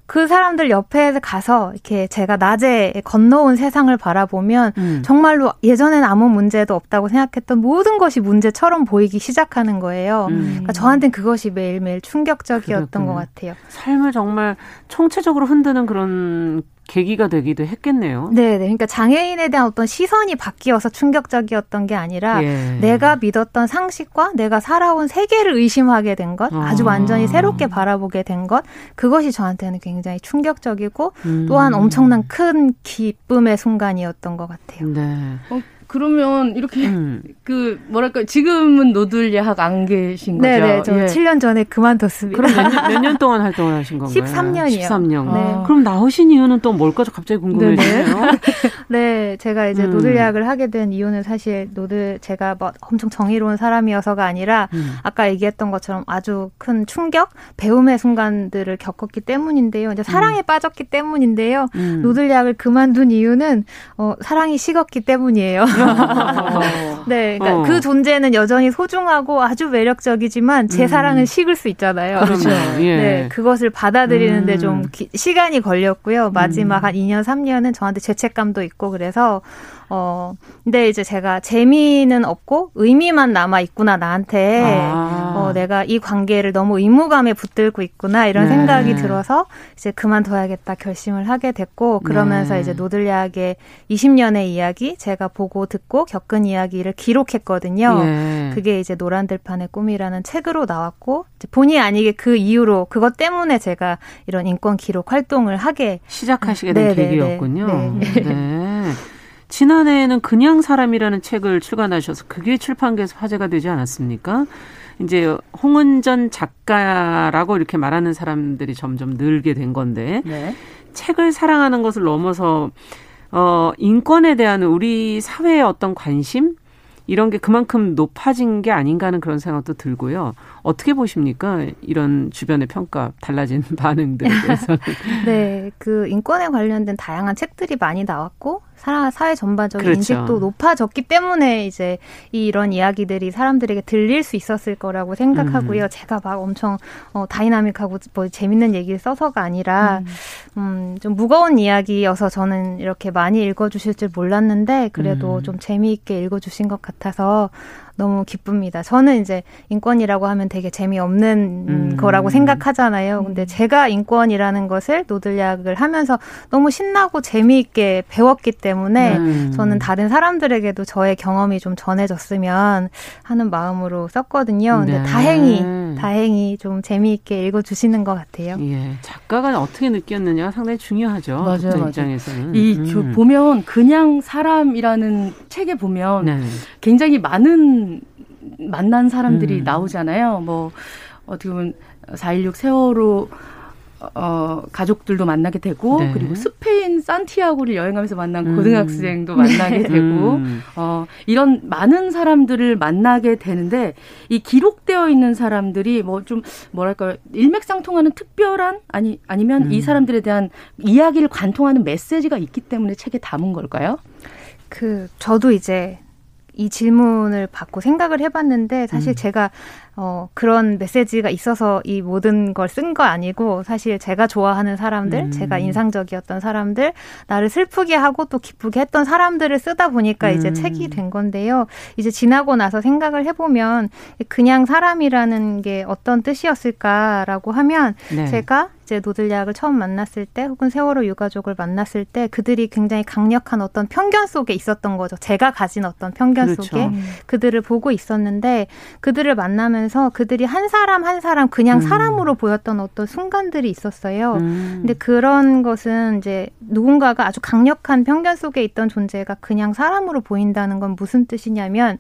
그 사람들 옆에 가서 이렇게 제가 낮에 건너온 세상을 바라보면 음. 정말로 예전엔 아무 문제도 없다고 생각했던 모든 것이 문제처럼 보이기 시작하는 거예요. 음. 그러니까 저한테는 그것이 매일매일 충격적이었던 그렇군요. 것 같아요. 삶을 정말 총체적으로 흔드는 그런 계기가 되기도 했겠네요. 네, 네. 그러니까 장애인에 대한 어떤 시선이 바뀌어서 충격적이었던 게 아니라 예. 내가 믿었던 상식과 내가 살아온 세계를 의심하게 된 것, 아. 주 완전히 새롭게 바라보게 된 것, 그것이 저한테는 굉장히 충격적이고 음. 또한 엄청난 큰 기쁨의 순간이었던 것 같아요. 네. 어, 그러면 이렇게 음. 그 뭐랄까 지금은 노들야학 안 계신 거죠? 네네. 저 예. 7년 전에 그만뒀습니다. 그럼 몇 년, 몇년 동안 활동을 하신 건가요? 13년이요. 13년. 네. 그럼 나오신 이유는 또 뭘까 갑자기 궁금해지네요. 네, 제가 이제 음. 노들야학을 하게 된 이유는 사실 노들 제가 뭐 엄청 정의로운 사람이어서가 아니라 음. 아까 얘기했던 것처럼 아주 큰 충격, 배움의 순간들을 겪었기 때문인데요. 이제 사랑에 음. 빠졌기 때문인데요. 음. 노들야학을 그만둔 이유는 어, 사랑이 식었기 때문이에요. 네, 그러니까 어. 그 존재는 여전히 소중하고 아주 매력적이지만 제 음. 사랑은 식을 수 있잖아요. 그렇죠. 예. 네, 그것을 받아들이는데 음. 좀 기, 시간이 걸렸고요. 마지막 음. 한 2년, 3년은 저한테 죄책감도 있고 그래서 어, 근데 이제 제가 재미는 없고 의미만 남아 있구나 나한테 아. 어, 내가 이 관계를 너무 의무감에 붙들고 있구나 이런 네. 생각이 들어서 이제 그만둬야겠다 결심을 하게 됐고 그러면서 네. 이제 노들야학의 20년의 이야기 제가 보고 듣고 겪은 이야기를 기록했거든요. 네. 그게 이제 노란들판의 꿈이라는 책으로 나왔고 본의 아니게 그 이후로 그것 때문에 제가 이런 인권 기록 활동을 하게 시작하시게 된 네, 네, 네. 계기였군요. 네. 지난해에는 그냥 사람이라는 책을 출간하셔서 그게 출판계에서 화제가 되지 않았습니까? 이제 홍은전 작가라고 이렇게 말하는 사람들이 점점 늘게 된 건데 네. 책을 사랑하는 것을 넘어서 어 인권에 대한 우리 사회의 어떤 관심 이런 게 그만큼 높아진 게 아닌가 하는 그런 생각도 들고요. 어떻게 보십니까? 이런 주변의 평가, 달라진 반응들에 대해서는. 네, 그 인권에 관련된 다양한 책들이 많이 나왔고 사회 전반적인 그렇죠. 인식도 높아졌기 때문에 이제 이런 이야기들이 사람들에게 들릴 수 있었을 거라고 생각하고요. 음. 제가 막 엄청 어, 다이나믹하고 뭐 재밌는 얘기를 써서가 아니라 음. 음, 좀 무거운 이야기여서 저는 이렇게 많이 읽어주실 줄 몰랐는데 그래도 음. 좀 재미있게 읽어주신 것 같아서 너무 기쁩니다. 저는 이제 인권이라고 하면 되게 재미없는 음. 거라고 생각하잖아요. 근데 음. 제가 인권이라는 것을 노들약을 하면서 너무 신나고 재미있게 배웠기 때문에 음. 저는 다른 사람들에게도 저의 경험이 좀 전해졌으면 하는 마음으로 썼거든요. 근데 네. 다행히 다행히 좀 재미있게 읽어주시는 것 같아요. 예, 작가가 어떻게 느꼈느냐가 상당히 중요하죠. 맞아요, 맞아요. 입장에서는 이 음. 보면 그냥 사람이라는 책에 보면 네. 굉장히 많은 만난 사람들이 음. 나오잖아요. 뭐 어떻게 보면 4.16 세월호 어, 가족들도 만나게 되고, 네. 그리고 스페인 산티아고를 여행하면서 만난 음. 고등학생도 만나게 네. 되고, 음. 어, 이런 많은 사람들을 만나게 되는데, 이 기록되어 있는 사람들이 뭐 좀, 뭐랄까, 일맥상통하는 특별한, 아니, 아니면 음. 이 사람들에 대한 이야기를 관통하는 메시지가 있기 때문에 책에 담은 걸까요? 그, 저도 이제 이 질문을 받고 생각을 해봤는데 사실 음. 제가 어, 그런 메시지가 있어서 이 모든 걸 쓴 거 아니고 사실 제가 좋아하는 사람들, 음. 제가 인상적이었던 사람들, 나를 슬프게 하고 또 기쁘게 했던 사람들을 쓰다 보니까 음. 이제 책이 된 건데요. 이제 지나고 나서 생각을 해보면 그냥 사람이라는 게 어떤 뜻이었을까라고 하면 네. 제가 이제 노들약을 처음 만났을 때 혹은 세월호 유가족을 만났을 때 그들이 굉장히 강력한 어떤 편견 속에 있었던 거죠. 제가 가진 어떤 편견 그렇죠. 속에 그들을 보고 있었는데 그들을 만나면서 그들이 한 사람 한 사람 그냥 음. 사람으로 보였던 어떤 순간들이 있었어요. 음. 근데 그런 것은 이제 누군가가 아주 강력한 편견 속에 있던 존재가 그냥 사람으로 보인다는 건 무슨 뜻이냐면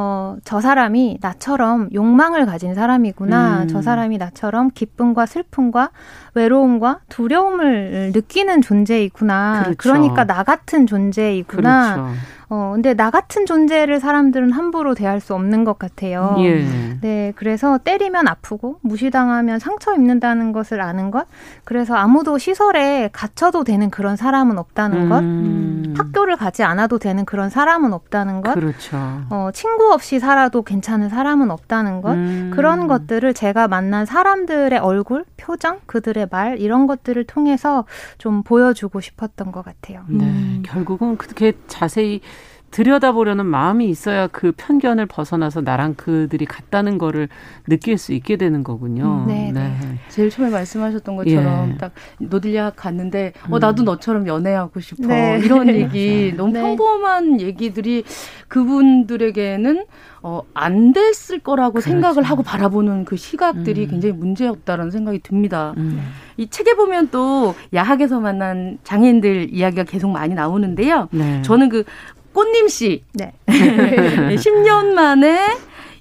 어, 저 사람이 나처럼 욕망을 가진 사람이구나. 음. 저 사람이 나처럼 기쁨과 슬픔과 외로움과 두려움을 느끼는 존재이구나. 그렇죠. 그러니까 나 같은 존재이구나. 그렇죠. 어, 근데 나 같은 존재를 사람들은 함부로 대할 수 없는 것 같아요. 예. 네, 그래서 때리면 아프고 무시당하면 상처 입는다는 것을 아는 것. 그래서 아무도 시설에 갇혀도 되는 그런 사람은 없다는 것. 음. 학교를 가지 않아도 되는 그런 사람은 없다는 것. 그렇죠. 어, 친구 없이 살아도 괜찮은 사람은 없다는 것. 음. 그런 것들을 제가 만난 사람들의 얼굴, 표정, 그들의 말 이런 것들을 통해서 좀 보여주고 싶었던 것 같아요. 네, 음. 결국은 그렇게 자세히 들여다보려는 마음이 있어야 그 편견을 벗어나서 나랑 그들이 같다는 거를 느낄 수 있게 되는 거군요. 음, 네, 네. 네. 제일 처음에 말씀하셨던 것처럼 예. 딱 노들리아 갔는데 어 음. 나도 너처럼 연애하고 싶어 네. 이런 얘기 너무 네. 평범한 얘기들이 그분들에게는 어, 안 됐을 거라고 그렇죠. 생각을 하고 바라보는 그 시각들이 음. 굉장히 문제였다라는 생각이 듭니다. 음. 이 책에 보면 또 야학에서 만난 장애인들 이야기가 계속 많이 나오는데요. 네. 저는 그 꽃님 씨. 네. 10년 만에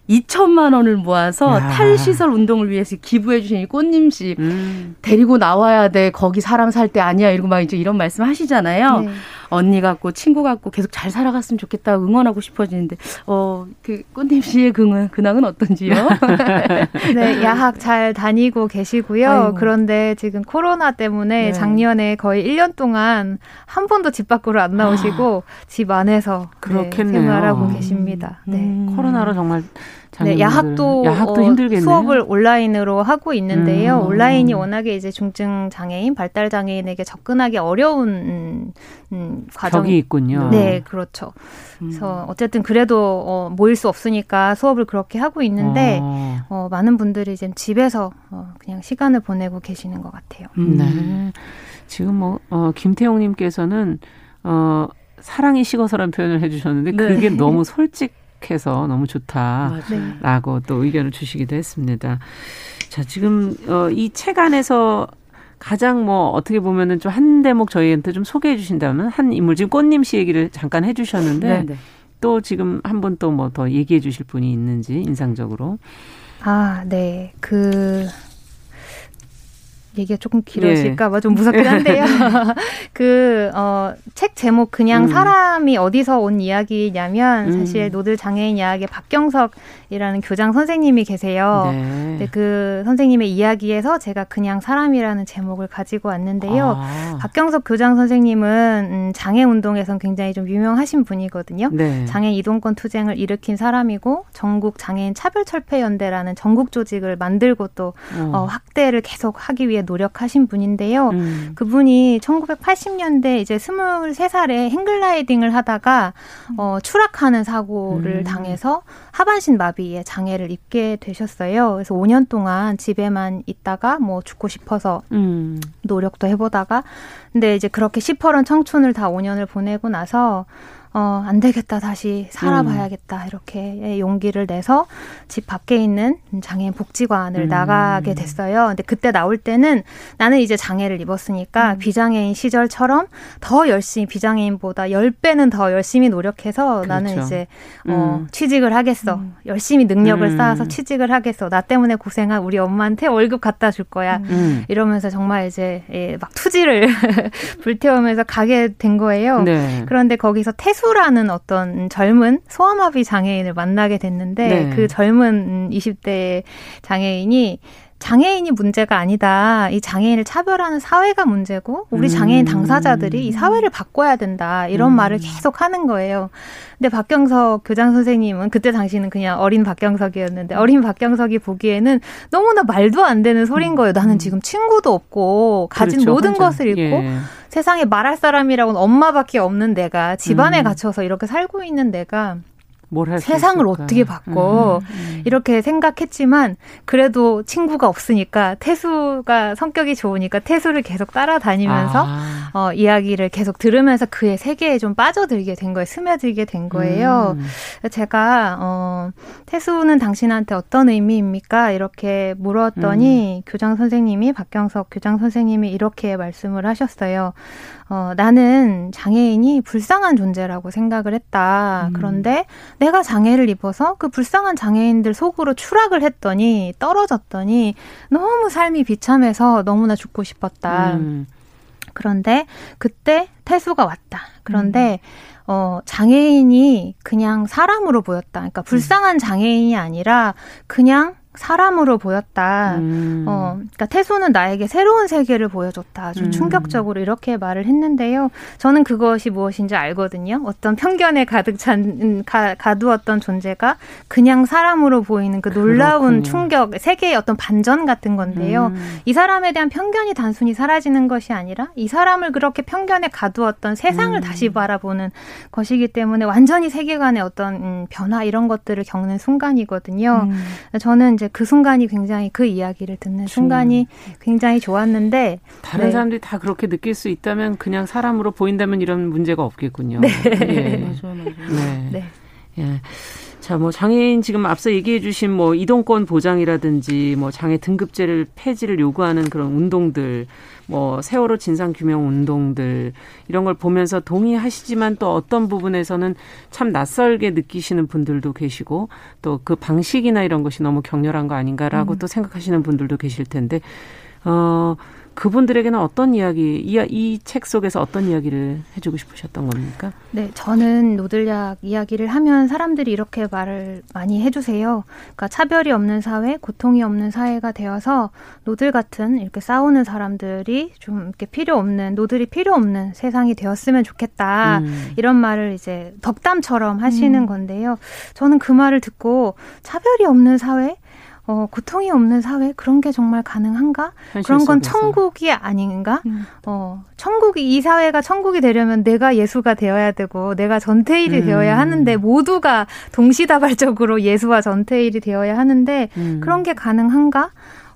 2천만 원을 모아서 야. 탈시설 운동을 위해서 기부해 주신 이 꽃님 씨 음. 데리고 나와야 돼. 거기 사람 살 때 아니야. 이러고 막 이제 이런 말씀 하시잖아요. 네. 언니 같고 친구 같고 계속 잘 살아갔으면 좋겠다 응원하고 싶어지는데 어그 꽃님 씨의 근황 근황은 어떤지요? 네 야학 잘 다니고 계시고요. 아이고. 그런데 지금 코로나 때문에 네. 작년에 거의 1년 동안 한 번도 집 밖으로 안 나오시고 아. 집 안에서 네, 생활하고 계십니다. 네 음. 코로나로 정말 네, 야학도, 야학도 힘들겠네요. 수업을 온라인으로 하고 있는데요. 음. 온라인이 워낙에 이제 중증 장애인, 발달 장애인에게 접근하기 어려운 음, 음, 과정이 있군요. 네, 그렇죠. 그래서 음. 어쨌든 그래도 어, 모일 수 없으니까 수업을 그렇게 하고 있는데 어. 어, 많은 분들이 이제 집에서 어, 그냥 시간을 보내고 계시는 것 같아요. 음. 네. 지금 뭐 어, 김태용님께서는 어, 사랑이 식어서라는 표현을 해주셨는데 네. 그게 너무 솔직. 해서 너무 좋다라고 또 의견을 주시기도 했습니다. 자, 지금 어, 이 책 안에서 가장 뭐 어떻게 보면은 좀 한 대목 저희한테 좀 소개해 주신다면 한 인물 지금 꽃님 씨 얘기를 잠깐 해 주셨는데 네네. 또 지금 한분또뭐 더 얘기해 주실 분이 있는지 인상적으로. 아, 네. 그 얘기가 조금 길어질까봐 네. 좀 무섭긴 한데요. 그, 어, 책 제목 그냥 음. 사람이 어디서 온 이야기냐면 음. 사실 노들 장애인 야학의 박경석이라는 교장 선생님이 계세요. 네. 그 선생님의 이야기에서 제가 그냥 사람이라는 제목을 가지고 왔는데요. 아. 박경석 교장 선생님은 음, 장애 운동에선 굉장히 좀 유명하신 분이거든요. 네. 장애 이동권 투쟁을 일으킨 사람이고 전국 장애인 차별 철폐 연대라는 전국 조직을 만들고 또 어. 어, 확대를 계속 하기 위해 노력하신 분인데요. 음. 그분이 1980년대 이제 23살에 행글라이딩을 하다가 어, 추락하는 사고를 음. 당해서 하반신 마비에 장애를 입게 되셨어요. 그래서 5년 동안 집에만 있다가 뭐 죽고 싶어서 음. 노력도 해보다가 근데 이제 그렇게 시퍼런 청춘을 다 5년을 보내고 나서 어, 안 되겠다. 다시 살아봐야겠다. 음. 이렇게 용기를 내서 집 밖에 있는 장애인 복지관을 음. 나가게 됐어요. 근데 그때 나올 때는 나는 이제 장애를 입었으니까 음. 비장애인 시절처럼 더 열심히 비장애인보다 10배는 더 열심히 노력해서 그렇죠. 나는 이제 어, 음. 취직을 하겠어. 음. 열심히 능력을 음. 쌓아서 취직을 하겠어. 나 때문에 고생한 우리 엄마한테 월급 갖다 줄 거야. 이러면서 정말 이제 예, 막 투지를 불태우면서 가게 된 거예요. 네. 그런데 거기서 태수 희수라는 어떤 젊은 소아마비 장애인을 만나게 됐는데 네. 그 젊은 20대 장애인이 장애인이 문제가 아니다. 이 장애인을 차별하는 사회가 문제고 우리 장애인 음. 당사자들이 이 사회를 바꿔야 된다. 이런 음. 말을 계속 하는 거예요. 근데 박경석 교장 선생님은 그때 당시는 그냥 어린 박경석이었는데 어린 박경석이 보기에는 너무나 말도 안 되는 소린 거예요. 나는 음. 지금 친구도 없고 가진 그렇죠. 모든 혼자. 것을 잃고 예. 세상에 말할 사람이라고는 엄마밖에 없는 내가 집안에 음. 갇혀서 이렇게 살고 있는 내가 세상을 어떻게 바꿔 음, 음. 이렇게 생각했지만 그래도 친구가 없으니까 태수가 성격이 좋으니까 태수를 계속 따라다니면서 아. 어, 이야기를 계속 들으면서 그의 세계에 좀 빠져들게 된 거예요 스며들게 된 거예요 음. 제가 어, 태수는 당신한테 어떤 의미입니까 이렇게 물었더니 음. 교장 선생님이 박경석 교장 선생님이 이렇게 말씀을 하셨어요 어, 나는 장애인이 불쌍한 존재라고 생각을 했다. 음. 그런데 내가 장애를 입어서 그 불쌍한 장애인들 속으로 추락을 했더니 떨어졌더니 너무 삶이 비참해서 너무나 죽고 싶었다. 음. 그런데 그때 태수가 왔다. 그런데 음. 어, 장애인이 그냥 사람으로 보였다. 그러니까 불쌍한 장애인이 아니라 그냥 사람으로 보였다. 음. 어, 그러니까 태소는 나에게 새로운 세계를 보여줬다. 아주 음. 충격적으로 이렇게 말을 했는데요. 저는 그것이 무엇인지 알거든요. 어떤 편견에 가득 찬 음, 가, 가두었던 존재가 그냥 사람으로 보이는 그 놀라운 그렇군요. 충격, 세계의 어떤 반전 같은 건데요. 음. 이 사람에 대한 편견이 단순히 사라지는 것이 아니라 이 사람을 그렇게 편견에 가두었던 세상을 음. 다시 바라보는 것이기 때문에 완전히 세계관의 어떤 음, 변화 이런 것들을 겪는 순간이거든요. 음. 저는 이제 그 순간이 굉장히 그 이야기를 듣는 순간이 굉장히 좋았는데 다른 네. 사람들이 다 그렇게 느낄 수 있다면 그냥 사람으로 보인다면 이런 문제가 없겠군요. 네. 예. 맞아요, 맞아요. 네. 네. 예. 자, 뭐 장애인 지금 앞서 얘기해 주신 뭐 이동권 보장이라든지 뭐 장애 등급제를 폐지를 요구하는 그런 운동들 뭐 세월호 진상 규명 운동들 이런 걸 보면서 동의하시지만 또 어떤 부분에서는 참 낯설게 느끼시는 분들도 계시고 또 그 방식이나 이런 것이 너무 격렬한 거 아닌가라고 음. 또 생각하시는 분들도 계실 텐데 어 그분들에게는 어떤 이야기, 이 책 속에서 어떤 이야기를 해주고 싶으셨던 겁니까? 네, 저는 노들약 이야기를 하면 사람들이 이렇게 말을 많이 해주세요. 그러니까 차별이 없는 사회, 고통이 없는 사회가 되어서 노들 같은 이렇게 싸우는 사람들이 좀 이렇게 필요 없는, 노들이 필요 없는 세상이 되었으면 좋겠다. 음. 이런 말을 이제 덕담처럼 하시는 음. 건데요. 저는 그 말을 듣고 차별이 없는 사회? 어, 고통이 없는 사회 그런 게 정말 가능한가? 그런 건 속에서. 천국이 아닌가? 음. 어, 천국이 이 사회가 천국이 되려면 내가 예수가 되어야 되고 내가 전태일이 음. 되어야 하는데 모두가 동시다발적으로 예수와 전태일이 되어야 하는데 음. 그런 게 가능한가?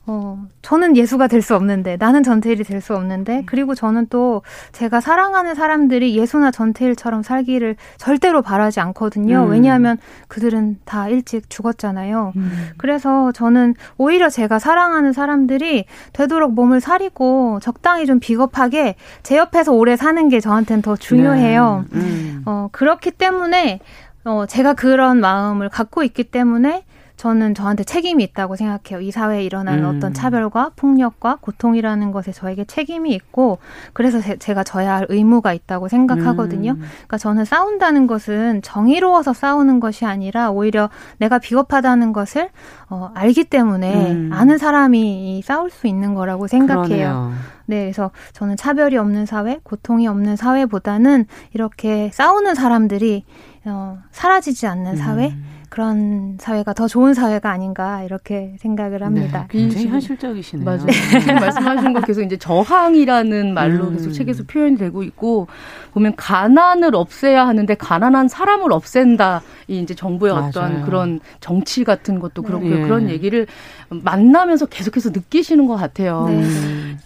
어, 저는 예수가 될 수 없는데, 나는 전태일이 될 수 없는데, 음. 그리고 저는 또 제가 사랑하는 사람들이 예수나 전태일처럼 살기를 절대로 바라지 않거든요. 음. 왜냐하면 그들은 다 일찍 죽었잖아요. 음. 그래서 저는 오히려 제가 사랑하는 사람들이 되도록 몸을 사리고 적당히 좀 비겁하게 제 옆에서 오래 사는 게 저한테는 더 중요해요. 네. 음. 어, 그렇기 때문에, 어, 제가 그런 마음을 갖고 있기 때문에 저는 저한테 책임이 있다고 생각해요. 이 사회에 일어나는 음. 어떤 차별과 폭력과 고통이라는 것에 저에게 책임이 있고 그래서 제, 가 져야 할 의무가 있다고 생각하거든요. 음. 그러니까 저는 싸운다는 것은 정의로워서 싸우는 것이 아니라 오히려 내가 비겁하다는 것을 어, 알기 때문에 음. 아는 사람이 싸울 수 있는 거라고 생각해요. 그러네요. 네, 그래서 저는 차별이 없는 사회, 고통이 없는 사회보다는 이렇게 싸우는 사람들이 어, 사라지지 않는 사회, 음. 그런 사회가 더 좋은 사회가 아닌가 이렇게 생각을 합니다. 네, 굉장히 현실적이시네요. 맞아요. 네. 말씀하신 거 계속 이제 저항이라는 말로 음. 계속 책에서 표현이 되고 있고 보면 가난을 없애야 하는데 가난한 사람을 없앤다. 이 이제 정부의 맞아요. 어떤 그런 정치 같은 것도 그렇고 네. 그런 얘기를 만나면서 계속해서 느끼시는 것 같아요. 네.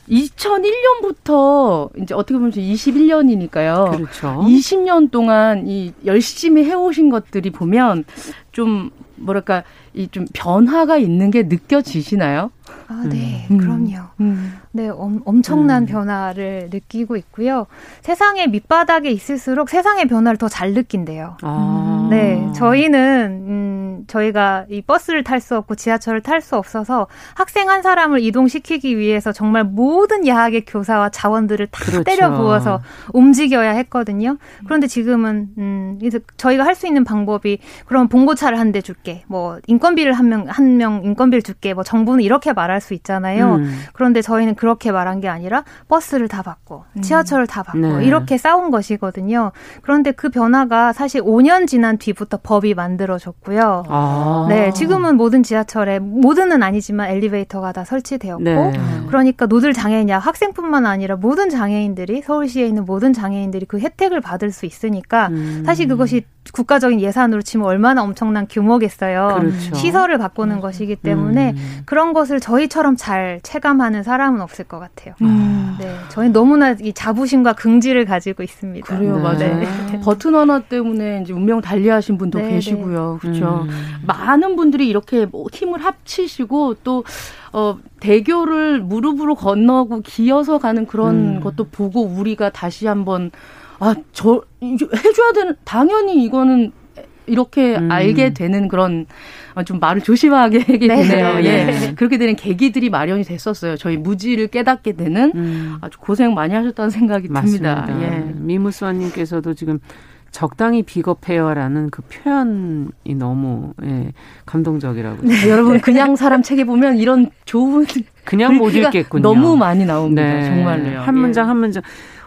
2001년부터 이제 어떻게 보면 21년이니까요. 그렇죠. 20년 동안 이 열심히 해오신 것들이 보면 좀 뭐랄까 이 좀 변화가 있는 게 느껴지시나요? 아, 네, 음. 그럼요. 음. 네, 엄, 엄청난 음. 변화를 느끼고 있고요. 세상의 밑바닥에 있을수록 세상의 변화를 더 잘 느낀대요. 아. 네, 저희는 음, 저희가 이 버스를 탈 수 없고 지하철을 탈 수 없어서 학생 한 사람을 이동시키기 위해서 정말 모든 야학의 교사와 자원들을 다 그렇죠. 때려 부어서 움직여야 했거든요. 그런데 지금은 음, 저희가 할 수 있는 방법이 그럼 봉고차를 한 대 줄게. 뭐 인건비를 한 명 한 명 인건비를 줄게. 뭐 정부는 이렇게 말할 수 있잖아요. 음. 그런데 저희는 그렇게 말한 게 아니라 버스를 다 받고 음. 지하철을 다 받고 네. 이렇게 싸운 것이거든요. 그런데 그 변화가 사실 5년 지난 뒤부터 법이 만들어졌고요. 아. 네, 지금은 모든 지하철에 모든은 아니지만 엘리베이터가 다 설치되었고 네. 그러니까 노들 장애인야 학생뿐만 아니라 모든 장애인들이 서울시에 있는 모든 장애인들이 그 혜택을 받을 수 있으니까 음. 사실 그것이 국가적인 예산으로 치면 얼마나 엄청난 규모겠어요. 그렇죠. 시설을 바꾸는 음. 것이기 때문에 음. 그런 것을 저희처럼 잘 체감하는 사람은 없을 것 같아요. 음. 네, 저희 너무나 이 자부심과 긍지를 가지고 있습니다. 그래요, 네. 맞아요. 네. 버튼 하나 때문에 이제 운명 달리하신 분도 네, 계시고요, 네. 그렇죠. 음. 많은 분들이 이렇게 뭐 힘을 합치시고 또 어, 대교를 무릎으로 건너고 기어서 가는 그런 음. 것도 보고 우리가 다시 한번 아, 저, 해줘야 되는, 당연히 이거는 이렇게 음. 알게 되는 그런 어, 좀 말을 조심하게 하게 네. 되네요. 네. 예. 그렇게 되는 계기들이 마련이 됐었어요. 저희 무지를 깨닫게 되는 음. 아주 고생 많이 하셨다는 생각이 맞습니다. 듭니다. 예. 미무수아님께서도 지금 적당히 비겁해요라는 그 표현이 너무 예, 감동적이라고. 네, 여러분 그냥 사람 책에 보면 이런 좋은 그냥 못 읽겠군요. 너무 많이 나옵니다. 네. 정말로요. 한 문장 예. 한 문장.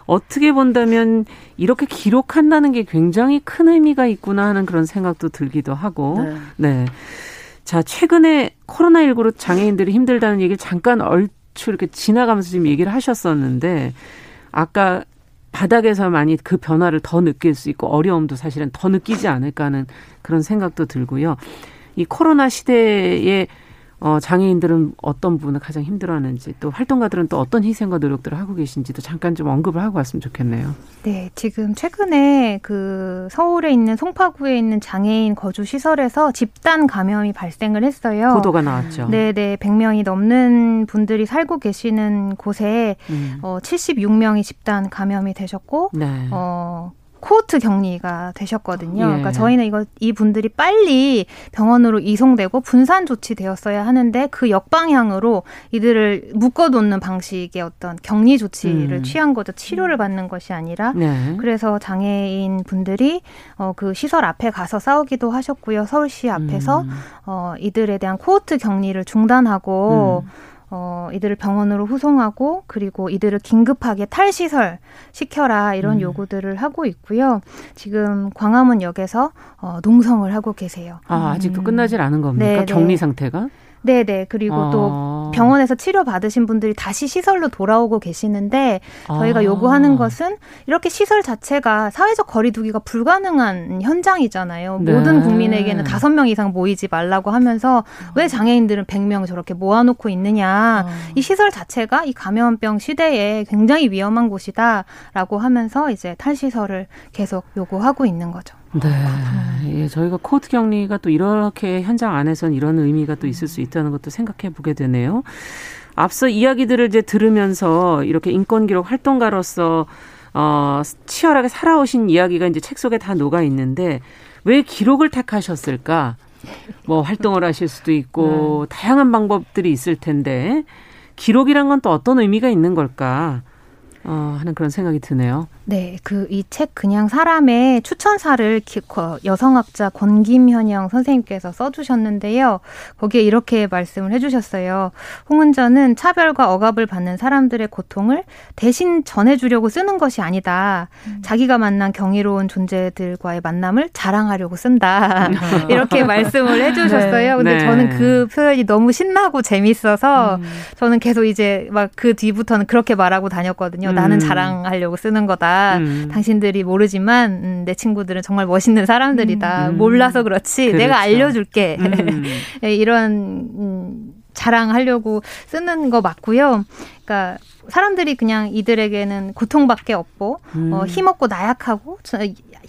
어떻게 본다면 이렇게 기록한다는 게 굉장히 큰 의미가 있구나 하는 그런 생각도 들기도 하고. 네. 네. 자, 최근에 코로나19로 장애인들이 힘들다는 얘기를 잠깐 얼추 이렇게 지나가면서 지금 얘기를 하셨었는데 아까 바닥에서 많이 그 변화를 더 느낄 수 있고 어려움도 사실은 더 느끼지 않을까 하는 그런 생각도 들고요. 이 코로나 시대에 어, 장애인들은 어떤 부분을 가장 힘들어하는지 또 활동가들은 또 어떤 희생과 노력들을 하고 계신지도 잠깐 좀 언급을 하고 왔으면 좋겠네요. 네, 지금 최근에 그 서울에 있는 송파구에 있는 장애인 거주 시설에서 집단 감염이 발생을 했어요. 보도가 나왔죠. 네, 네, 100명이 넘는 분들이 살고 계시는 곳에 음. 어, 76명이 집단 감염이 되셨고 네. 어, 코호트 격리가 되셨거든요. 예. 그러니까 저희는 이거 이 분들이 빨리 병원으로 이송되고 분산 조치되었어야 하는데 그 역방향으로 이들을 묶어놓는 방식의 어떤 격리 조치를 음. 취한 거죠. 치료를 받는 것이 아니라. 네. 그래서 장애인 분들이 어, 그 시설 앞에 가서 싸우기도 하셨고요. 서울시 앞에서 음. 어, 이들에 대한 코호트 격리를 중단하고 음. 어, 이들을 병원으로 후송하고 그리고 이들을 긴급하게 탈시설 시켜라 이런 음. 요구들을 하고 있고요. 지금 광화문역에서 어, 농성을 하고 계세요. 아, 아직도 음. 끝나질 않은 겁니까? 네, 네. 격리 상태가? 네네. 그리고 아. 또 병원에서 치료 받으신 분들이 다시 시설로 돌아오고 계시는데 저희가 아. 요구하는 것은 이렇게 시설 자체가 사회적 거리두기가 불가능한 현장이잖아요. 네. 모든 국민에게는 다섯 명 이상 모이지 말라고 하면서 왜 장애인들은 백 명 저렇게 모아놓고 있느냐. 아. 이 시설 자체가 이 감염병 시대에 굉장히 위험한 곳이다라고 하면서 이제 탈시설을 계속 요구하고 있는 거죠. 네. 예, 저희가 코호트 격리가 또 이렇게 현장 안에선 이런 의미가 또 있을 수 있다는 것도 생각해 보게 되네요. 앞서 이야기들을 이제 들으면서 이렇게 인권 기록 활동가로서 어, 치열하게 살아오신 이야기가 이제 책 속에 다 녹아 있는데 왜 기록을 택하셨을까? 뭐 활동을 하실 수도 있고 네. 다양한 방법들이 있을 텐데 기록이란 건 또 어떤 의미가 있는 걸까? 어, 하는 그런 생각이 드네요. 네, 그 이 책 그냥 사람의 추천사를 여성학자 권김현영 선생님께서 써주셨는데요. 거기에 이렇게 말씀을 해주셨어요. 홍은전은 차별과 억압을 받는 사람들의 고통을 대신 전해주려고 쓰는 것이 아니다. 음. 자기가 만난 경이로운 존재들과의 만남을 자랑하려고 쓴다. 이렇게 말씀을 해주셨어요. 네. 근데 네. 저는 그 표현이 너무 신나고 재밌어서 음. 저는 계속 이제 막 그 뒤부터는 그렇게 말하고 다녔거든요. 음. 나는 자랑하려고 쓰는 거다. 음. 당신들이 모르지만 음, 내 친구들은 정말 멋있는 사람들이다. 음. 몰라서 그렇지. 그렇죠. 내가 알려줄게. 음. 예, 이런 음, 자랑하려고 쓰는 거 맞고요. 그러니까 사람들이 그냥 이들에게는 고통밖에 없고 어, 음. 어, 힘없고 나약하고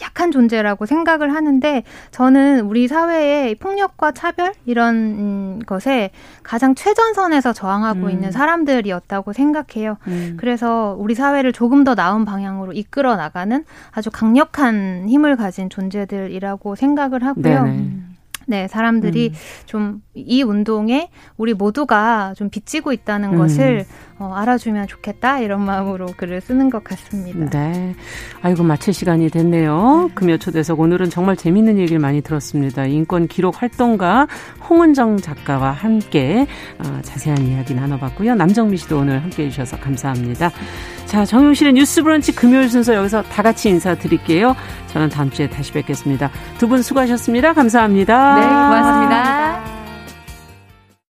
약한 존재라고 생각을 하는데 저는 우리 사회의 폭력과 차별 이런 음, 것에 가장 최전선에서 저항하고 음. 있는 사람들이었다고 생각해요. 음. 그래서 우리 사회를 조금 더 나은 방향으로 이끌어 나가는 아주 강력한 힘을 가진 존재들이라고 생각을 하고요. 네네. 음. 네, 사람들이 음. 좀이 운동에 우리 모두가 좀 빚지고 있다는 음. 것을 어, 알아주면 좋겠다 이런 마음으로 글을 쓰는 것 같습니다. 네, 아이고 마칠 시간이 됐네요. 네. 금요 초대석 오늘은 정말 재밌는 얘기를 많이 들었습니다. 인권 기록 활동가 홍은정 작가와 함께 어, 자세한 이야기 나눠봤고요. 남정미 씨도 오늘 함께 해 주셔서 감사합니다. 자, 정용실의 뉴스브런치 금요일 순서 여기서 다 같이 인사드릴게요. 저는 다음 주에 다시 뵙겠습니다. 두 분 수고하셨습니다. 감사합니다. 네, 고맙습니다.